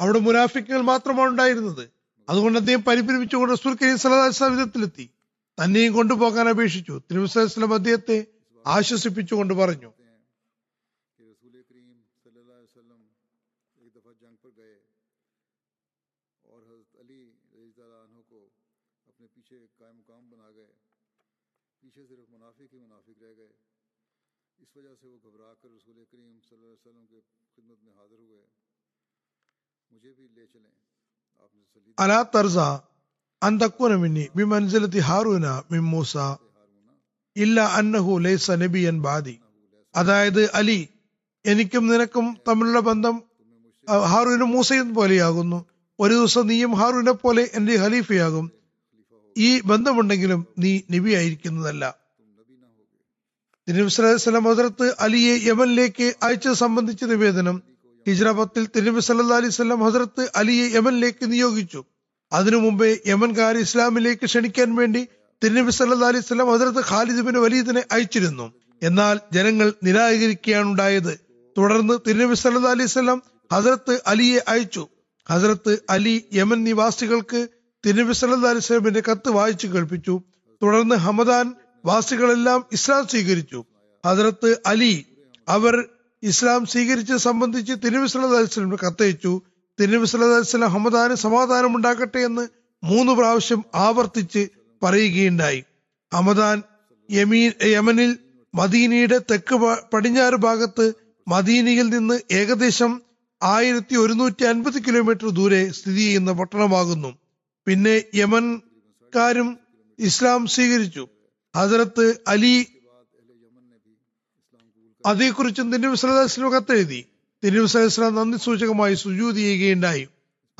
അവിടെ മുനാഫിക്കുകൾ മാത്രമാണ് ഉണ്ടായിരുന്നത്. അതുകൊണ്ട് അദ്ദേഹം പരിഭ്രമിച്ചുകൊണ്ട് റസൂൽ കരീം സലഹുസ്ലാം വിധത്തിലെത്തി. തന്നെയും കൊണ്ടുപോകാൻ അപേക്ഷിച്ചു. തിരുവസ്ലാം അദ്ദേഹത്തെ ആശ്വസിപ്പിച്ചുകൊണ്ട് പറഞ്ഞു. اس وجہ سے وہ گھبرا کر رسول کریم صلی اللہ علیہ وسلم کے خدمت میں حاضر ہوئے على طرز أن تكون مني بمنزلة هارون من موسى إلا أنه അതായത് അലി എനിക്കും നിനക്കും തമ്മിലുള്ള ബന്ധം ഹാറൂനും മൂസയും പോലെയാകുന്നു. ഒരു ദിവസം നീയും ഹാറൂനെ പോലെ എന്റെ ഖലീഫയാകും. ഈ ബന്ധമുണ്ടെങ്കിലും നീ നബി ആയിരിക്കുന്നതല്ല. തിരുവസ്ലം ഹസരത്ത് അലിയെ യമനിലേക്ക് അയച്ചത് സംബന്ധിച്ച നിവേദനം ഹിജ്ര പത്തിൽ തിരുനബി സല്ലാ അലൈഹി സ്വലം ഹസരത്ത് അലിയെ യമനിലേക്ക് നിയോഗിച്ചു. അതിനു മുമ്പേ യമൻകാർ ഇസ്ലാമിലേക്ക് ക്ഷണിക്കാൻ വേണ്ടി തിരുനബി സല്ലാ അലൈഹി സ്വലം ഹസരത്ത് ഖാലിദ് ബിൻ വലീദിനെ അയച്ചിരുന്നു. എന്നാൽ ജനങ്ങൾ നിരാകരിക്കുകയാണ് ഉണ്ടായത് തുടർന്ന് തിരുനബി സല്ലാ അലൈഹി സ്വലം ഹസരത്ത് അലിയെ അയച്ചു. ഹസരത്ത് അലി യമൻ നിവാസികൾക്ക് തിരുനബി സല്ലാ അലൈഹി സ്വലമിന്റെ കത്ത് വായിച്ചു കേൾപ്പിച്ചു. തുടർന്ന് ഹമദാൻ വാസികളെല്ലാം ഇസ്ലാം സ്വീകരിച്ചു. ഹസരത്ത് അലി അവർ ഇസ്ലാം സ്വീകരിച്ചത് സംബന്ധിച്ച് തിരുനബി കത്തയച്ചു തിരുനബി ഹമദാന് സമാധാനം ഉണ്ടാക്കട്ടെ എന്ന് മൂന്ന് പ്രാവശ്യം ആവർത്തിച്ച് പറയുകയുണ്ടായി. ഹമദാൻ യമീൻ യമനിൽ മദീനയുടെ തെക്ക് പടിഞ്ഞാറ് ഭാഗത്ത് മദീനയിൽ നിന്ന് ഏകദേശം ആയിരത്തി ഒരുന്നൂറ്റി അൻപത് കിലോമീറ്റർ ദൂരെ സ്ഥിതി ചെയ്യുന്ന പട്ടണമാകുന്നു. പിന്നെ യമൻകാരും ഇസ്ലാം സ്വീകരിച്ചു. ഹസരത്ത് അലി അതേക്കുറിച്ചും തിരുനബി കത്തെഴുതി തിരുനബി നന്ദി സൂചകമായി സുജൂതി ചെയ്യുകയുണ്ടായി.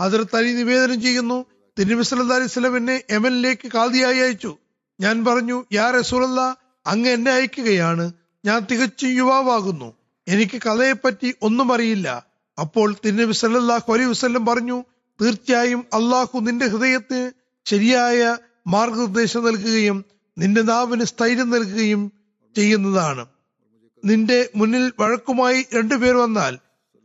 ഹസരത്ത് അലി നിവേദനം ചെയ്യുന്നു തിരുനബി വസല്ലം എന്നെ യമനിലേക്ക് കാതിയായി അയച്ചു. ഞാൻ പറഞ്ഞു യാ റസൂലല്ല അങ്ങ് എന്നെ അയക്കുകയാണ്. ഞാൻ തികച്ചും യുവാവാകുന്നു. എനിക്ക് കഥയെപ്പറ്റി ഒന്നും അറിയില്ല. അപ്പോൾ തിരുനബി സല്ലാഹു അലൈഹി വസ്ല്ലം പറഞ്ഞു തീർച്ചയായും അള്ളാഹു നിന്റെ ഹൃദയത്തിന് ശരിയായ മാർഗനിർദ്ദേശം നൽകുകയും നിന്റെ നാവിന് സ്ഥൈര്യം നൽകുകയും ചെയ്യുന്നതാണ്. നിന്റെ മുന്നിൽ വഴക്കുമായി രണ്ടുപേർ വന്നാൽ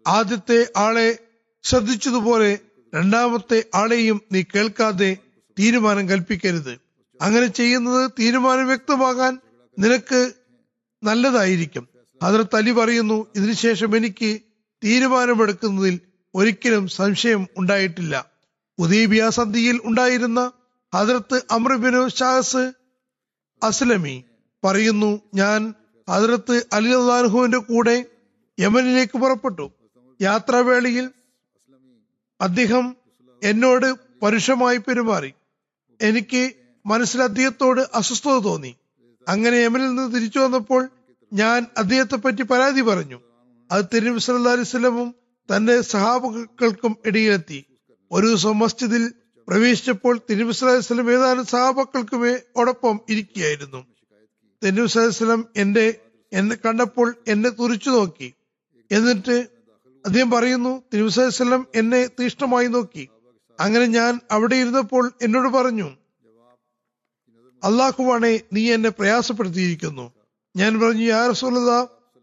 ആദ്യത്തെ ആളെ ശ്രദ്ധിച്ചതുപോലെ രണ്ടാമത്തെ ആളെയും നീ കേൾക്കാതെ തീരുമാനം കൽപ്പിക്കരുത്. അങ്ങനെ ചെയ്യുന്നത് തീരുമാനം വ്യക്തമാകാൻ നിനക്ക് നല്ലതായിരിക്കും. ഹജറത്ത് അലി പറയുന്നു ഇതിനുശേഷം എനിക്ക് തീരുമാനമെടുക്കുന്നതിൽ ഒരിക്കലും സംശയം ഉണ്ടായിട്ടില്ല. ഉദീബിയ സന്ധിയിൽ ഉണ്ടായിരുന്ന ഹജറത്ത് അമ്രബിനു ഷാസ് അസ്ലമി പറയുന്നു ഞാൻ ഹജറത്ത് അലി കൂടെ യമനിലേക്ക് പുറപ്പെട്ടു. യാത്രാവേളയിൽ അദ്ദേഹം എന്നോട് പരുഷമായി പെരുമാറി. എനിക്ക് മനസ്സിൽ അദ്ദേഹത്തോട് അസ്വസ്ഥത തോന്നി. അങ്ങനെ യമനിൽ നിന്ന് തിരിച്ചു വന്നപ്പോൾ ഞാൻ അദ്ദേഹത്തെ പറ്റി പരാതി പറഞ്ഞു. അത് തിരുനബി സല്ലാ അലിസ്ലമും തന്റെ സഹാബക്കൾക്കും ഇടയിലെത്തി. ഒരു ദിവസം മസ്ജിദിൽ പ്രവേശിച്ചപ്പോൾ തിരുനബി ഏതാനും സഹാബക്കൾക്കുമേ ഒടൊപ്പം ഇരിക്കുകയായിരുന്നു. തിരുനബി വസല്ലം എന്റെ എന്നെ കണ്ടപ്പോൾ എന്നെ തുറിച്ചു നോക്കി. എന്നിട്ട് അദ്ദേഹം പറയുന്നു തിരുവുസലം എന്നെ തീഷ്ണമായി നോക്കി. അങ്ങനെ ഞാൻ അവിടെ ഇരുന്നപ്പോൾ എന്നോട് പറഞ്ഞു അള്ളാഹുവാണെ നീ എന്നെ പ്രയാസപ്പെടുത്തിയിരിക്കുന്നു. ഞാൻ പറഞ്ഞു യാ റസൂലത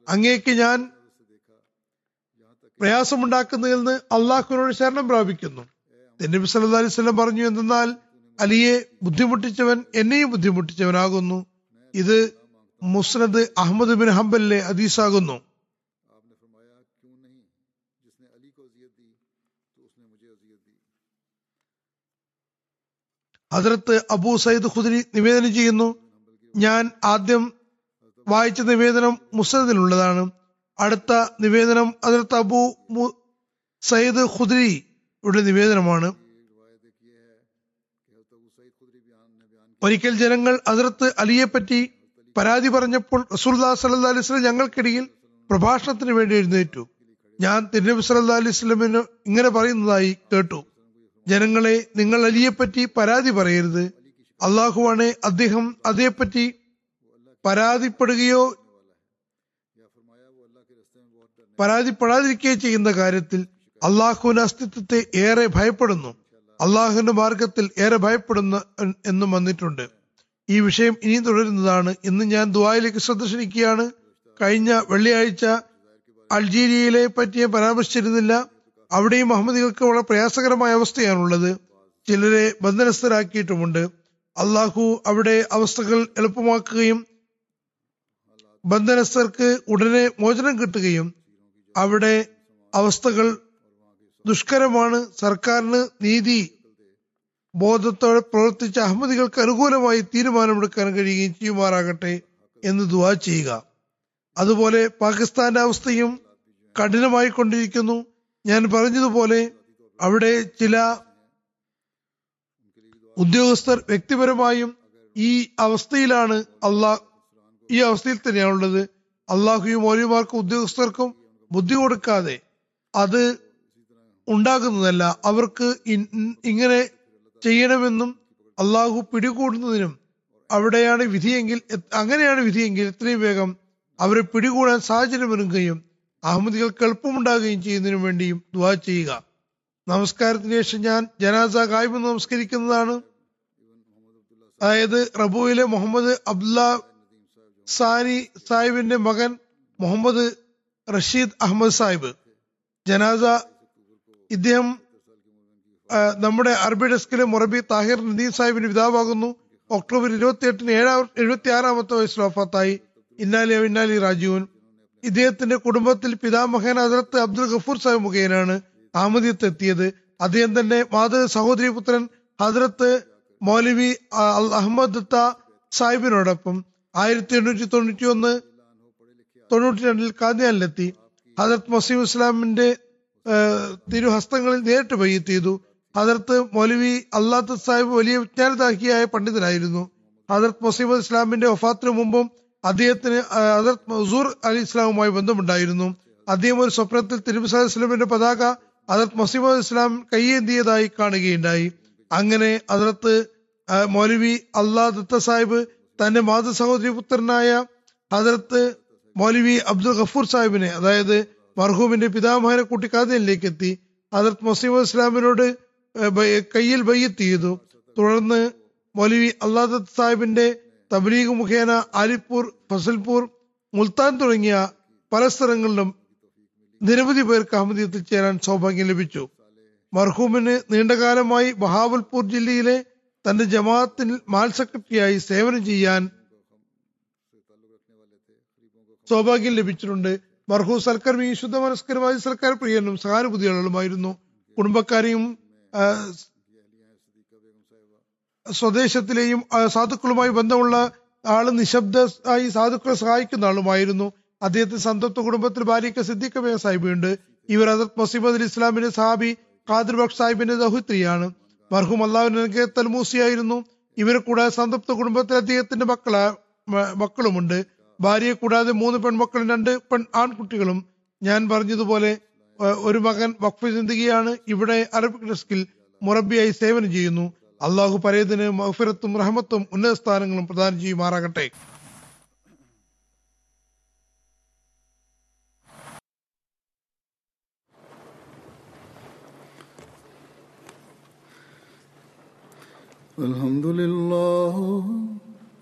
അങ്ങേക്ക് ഞാൻ പ്രയാസമുണ്ടാക്കുന്നതിൽ നിന്ന് അള്ളാഹുവിനോട് ശരണം പ്രാപിക്കുന്നു. നബി സല്ലാ അലൈഹി പറഞ്ഞു എന്തെന്നാൽ അലിയെ ബുദ്ധിമുട്ടിച്ചവൻ എന്നെയും ബുദ്ധിമുട്ടിച്ചവനാകുന്നു. ഇത് മുസ്നദ് അഹമ്മദ് ബിൻ ഹംബലിലെ അദീസാകുന്നു അതിർത്ത് അബൂ സയ്യിദ് ഖുദരി നിവേദനം ചെയ്യുന്നു ഞാൻ ആദ്യം വായിച്ച നിവേദനം മുസ്നദിലുള്ളതാണ്. അടുത്ത നിവേദനം അതിർത്ത് അബൂ സയ്യിദ് ഖുദരിയുടെ നിവേദനമാണ്. ഒരിക്കൽ ജനങ്ങൾ അതിർത്ത് അലിയെപ്പറ്റി പരാതി പറഞ്ഞപ്പോൾ റസൂൽദാ സല്ലാ അലൈസ്ലം ഞങ്ങൾക്കിടയിൽ പ്രഭാഷണത്തിന് വേണ്ടി എഴുന്നേറ്റു. ഞാൻ തിരുനബി സല്ലാ അലൈസ്ലമിന് ഇങ്ങനെ പറയുന്നതായി കേട്ടു. ജനങ്ങളെ നിങ്ങൾ അലിയെ പറ്റി പരാതി പറയരുത്. അള്ളാഹുവാണ് അദ്ദേഹം അതേപ്പറ്റി പരാതിപ്പെടുകയോ പരാതിപ്പെടാതിരിക്കുകയോ ചെയ്യുന്ന കാര്യത്തിൽ അള്ളാഹുവിന്റെ അസ്തിത്വത്തെ ഏറെ ഭയപ്പെടുന്നു. അള്ളാഹുവിന്റെ മാർഗത്തിൽ ഏറെ ഭയപ്പെടുന്ന എന്നും വന്നിട്ടുണ്ട്. ഈ വിഷയം ഇനിയും തുടരുന്നതാണ് ഇന്ന് ഞാൻ ദുബായിലേക്ക് ശ്രദ്ധ ക്ഷണിക്കുകയാണ് കഴിഞ്ഞ വെള്ളിയാഴ്ച അൾജീരിയയിലെ പറ്റി ഞാൻ പരാമർശിച്ചിരുന്നില്ല. അവിടെയും അഹമ്മദികൾക്ക് വളരെ പ്രയാസകരമായ അവസ്ഥയാണുള്ളത്. ചിലരെ ബന്ധനസ്ഥരാക്കിയിട്ടുമുണ്ട്. അള്ളാഹു അവിടെ അവസ്ഥകൾ എളുപ്പമാക്കുകയും ബന്ധനസ്ഥർക്ക് ഉടനെ മോചനം കിട്ടുകയും അവിടെ അവസ്ഥകൾ ദുഷ്കരമാണ് സർക്കാരിന് നീതി ബോധത്തോടെ പ്രവർത്തിച്ച അഹമ്മദികൾക്ക് അനുകൂലമായി തീരുമാനമെടുക്കാൻ കഴിയുകയും ചെയ്യുമാറാകട്ടെ എന്ന് ദുവാ ചെയ്യുക. അതുപോലെ പാകിസ്ഥാന്റെ അവസ്ഥയും കഠിനമായി കൊണ്ടിരിക്കുന്നു. ഞാൻ പറഞ്ഞതുപോലെ അവിടെ ചില ഉദ്യോഗസ്ഥർ വ്യക്തിപരമായും ഈ അവസ്ഥയിലാണ് അള്ളാഹ് ഈ അവസ്ഥയിൽ തന്നെയാണുള്ളത്. അള്ളാഹുയും ഓരോമാർക്കും ഉദ്യോഗസ്ഥർക്കും ബുദ്ധി കൊടുക്കാതെ അത് ഉണ്ടാകുന്നതല്ല. അവർക്ക് ഇങ്ങനെ ചെയ്യണമെന്നും അള്ളാഹു പിടികൂടുന്നതിനും അവിടെയാണ് വിധിയെങ്കിൽ അങ്ങനെയാണ് വിധിയെങ്കിൽ എത്രയും വേഗം അവരെ പിടികൂടാൻ സാഹചര്യം ഒരുങ്ങുകയും അഹമ്മദികൾക്ക് എളുപ്പമുണ്ടാകുകയും ചെയ്യുന്നതിനു വേണ്ടിയും ദുവാ ചെയ്യുക. നമസ്കാരത്തിന് ശേഷം ഞാൻ ജനാസ കായ്മ നമസ്കരിക്കുന്നതാണ്. അതായത് റബുവിലെ മുഹമ്മദ് അബ്ദുല്ല സാനി സാഹിബിന്റെ മകൻ മുഹമ്മദ് റഷീദ് അഹമ്മദ് സാഹിബ്. ജനാസ ഇദ്ദേഹം നമ്മുടെ അറബി ഡെസ്കിലെ മൊറബി താഹിർ നദീം സാഹിബിന്റെ പിതാവാകുന്നു. ഒക്ടോബർ ഇരുപത്തി എട്ടിന് ഏഴാം എഴുപത്തി ആറാമത്തെ വയസ്സിൽ വഫാത്തായി. ഇന്നാലി ഇന്നാലി രാജീവൻ ഇദ്ദേഹത്തിന്റെ കുടുംബത്തിൽ പിതാമഹൻ അതിർത്ത് അബ്ദുൽ ഗഫൂർ സാഹിബ് മുഖേനാണ് അഹമ്മദിയത്ത് എത്തിയത് അദ്ദേഹം തന്നെ മാതൃ സഹോദരി പുത്രൻ ഹദ്രത്ത് മൗലവി ദത്ത സാഹിബിനോടൊപ്പം ആയിരത്തി എണ്ണൂറ്റി തൊണ്ണൂറ്റി ഒന്ന് തൊണ്ണൂറ്റി രണ്ടിൽ കാദ്യാനിലെത്തി. ഹജറത്ത് മസീം ഇസ്ലാമിന്റെ തിരുഹസ്തങ്ങളിൽ നേരിട്ട് ബയ്യത്ത് ചെയ്തു. ഹജറത്ത് മൗലവി സാഹിബ് വലിയ വിജ്ഞാനദാഹിയായ പണ്ഡിതനായിരുന്നു. ഹജറത്ത് മുസീബ് ഇസ്ലാമിന്റെ വഫാത്തിന് മുമ്പും അദ്ദേഹത്തിന് ഏഹ്, ഹജറത്ത് മസൂർ അലി ഇസ്ലാമുമായി ബന്ധമുണ്ടായിരുന്നു. അദ്ദേഹം ഒരു സ്വപ്നത്തിൽ തിരുമസാ ഇസ്ലാമിന്റെ പതാക ഹജറത്ത് മസീബ് ഇസ്ലാം കയ്യേന്തിയതായി കാണുകയുണ്ടായി. അങ്ങനെ ഹജറത്ത് മൗലവി അള്ളാ ദത്ത സാഹിബ് തന്റെ മാതൃ സഹോദരി പുത്രനായ ഹജറത്ത് മൗലവി അബ്ദുൽ ഗഫൂർ സാഹിബിനെ അതായത് മർഹൂമിന്റെ പിതാമഹനെ കൂട്ടി കാതിനിലേക്ക് എത്തി ഹജറത്ത് മസീമ ഇസ്ലാമിനോട് കയ്യിൽ ബയ്യത്ത് ചെയ്തു. തുടർന്ന് മൗലവി അള്ളാദത്ത് സാഹിബിന്റെ തബ്ലീഗ് മുഖേന അലിപ്പൂർ ഫസൽപൂർ മുൽത്താൻ തുടങ്ങിയ പല സ്ഥലങ്ങളിലും നിരവധി പേർക്ക് അഹമ്മദിയത്തിൽ ചേരാൻ സൗഭാഗ്യം ലഭിച്ചു. മർഹൂമിന് നീണ്ടകാലമായി ബഹാവൽപൂർ ജില്ലയിലെ തന്റെ ജമാഅത്തിൽ മാൽ സെക്രട്ടറിയായി സേവനം ചെയ്യാൻ സൗഭാഗ്യം ലഭിച്ചിട്ടുണ്ട്. മർഹൂം സൽക്കർ വിശുദ്ധ മനസ്കരമായ സർക്കാർ പ്രിയനും സഹാനുഭൂതികളുമായിരുന്നു കുടുംബക്കാരെയും സ്വദേശത്തിലെയും സാധുക്കളുമായി ബന്ധമുള്ള ആൾ നിശബ്ദമായി സാധുക്കളെ സഹായിക്കുന്ന ആളുമായിരുന്നു. അദ്ദേഹത്തിന് സന്തത്വ കുടുംബത്തിൽ ഭാര്യയ്ക്ക് സിദ്ദീഖ് ബേ സാഹിബുണ്ട് ഇവർ ഹസരത് മസീമദ് അലി ഇസ്ലാമിന്റെ സഹാബി ഖാദിർ ബഖ് സാഹിബിന്റെ ദഹുത്രിയാണ്. മർഹൂം അള്ളാഹുനക്ക് തൽമൂസിയായിരുന്നു. ഇവരെ കൂടാതെ സംതൃപ്ത കുടുംബത്തിൽ അദ്ദേഹത്തിന്റെ മക്കള മക്കളുമുണ്ട്. ഭാര്യയെ കൂടാതെ മൂന്ന് പെൺമക്കളും രണ്ട് പെൺ ആൺകുട്ടികളും ഞാൻ പറഞ്ഞതുപോലെ ഏഹ്, ഒരു മകൻ വഖഫ് ചിന്തികയാണ് ഇവിടെ അറബിക് ഡെസ്കിൽ മുറബിയായി സേവനം ചെയ്യുന്നു അള്ളാഹു പരേതിന് മഹഫിറത്തും റഹമത്തും ഉന്നത സ്ഥാനങ്ങളും പ്രദാനം ചെയ്യുമാറാകട്ടെ الحمد لله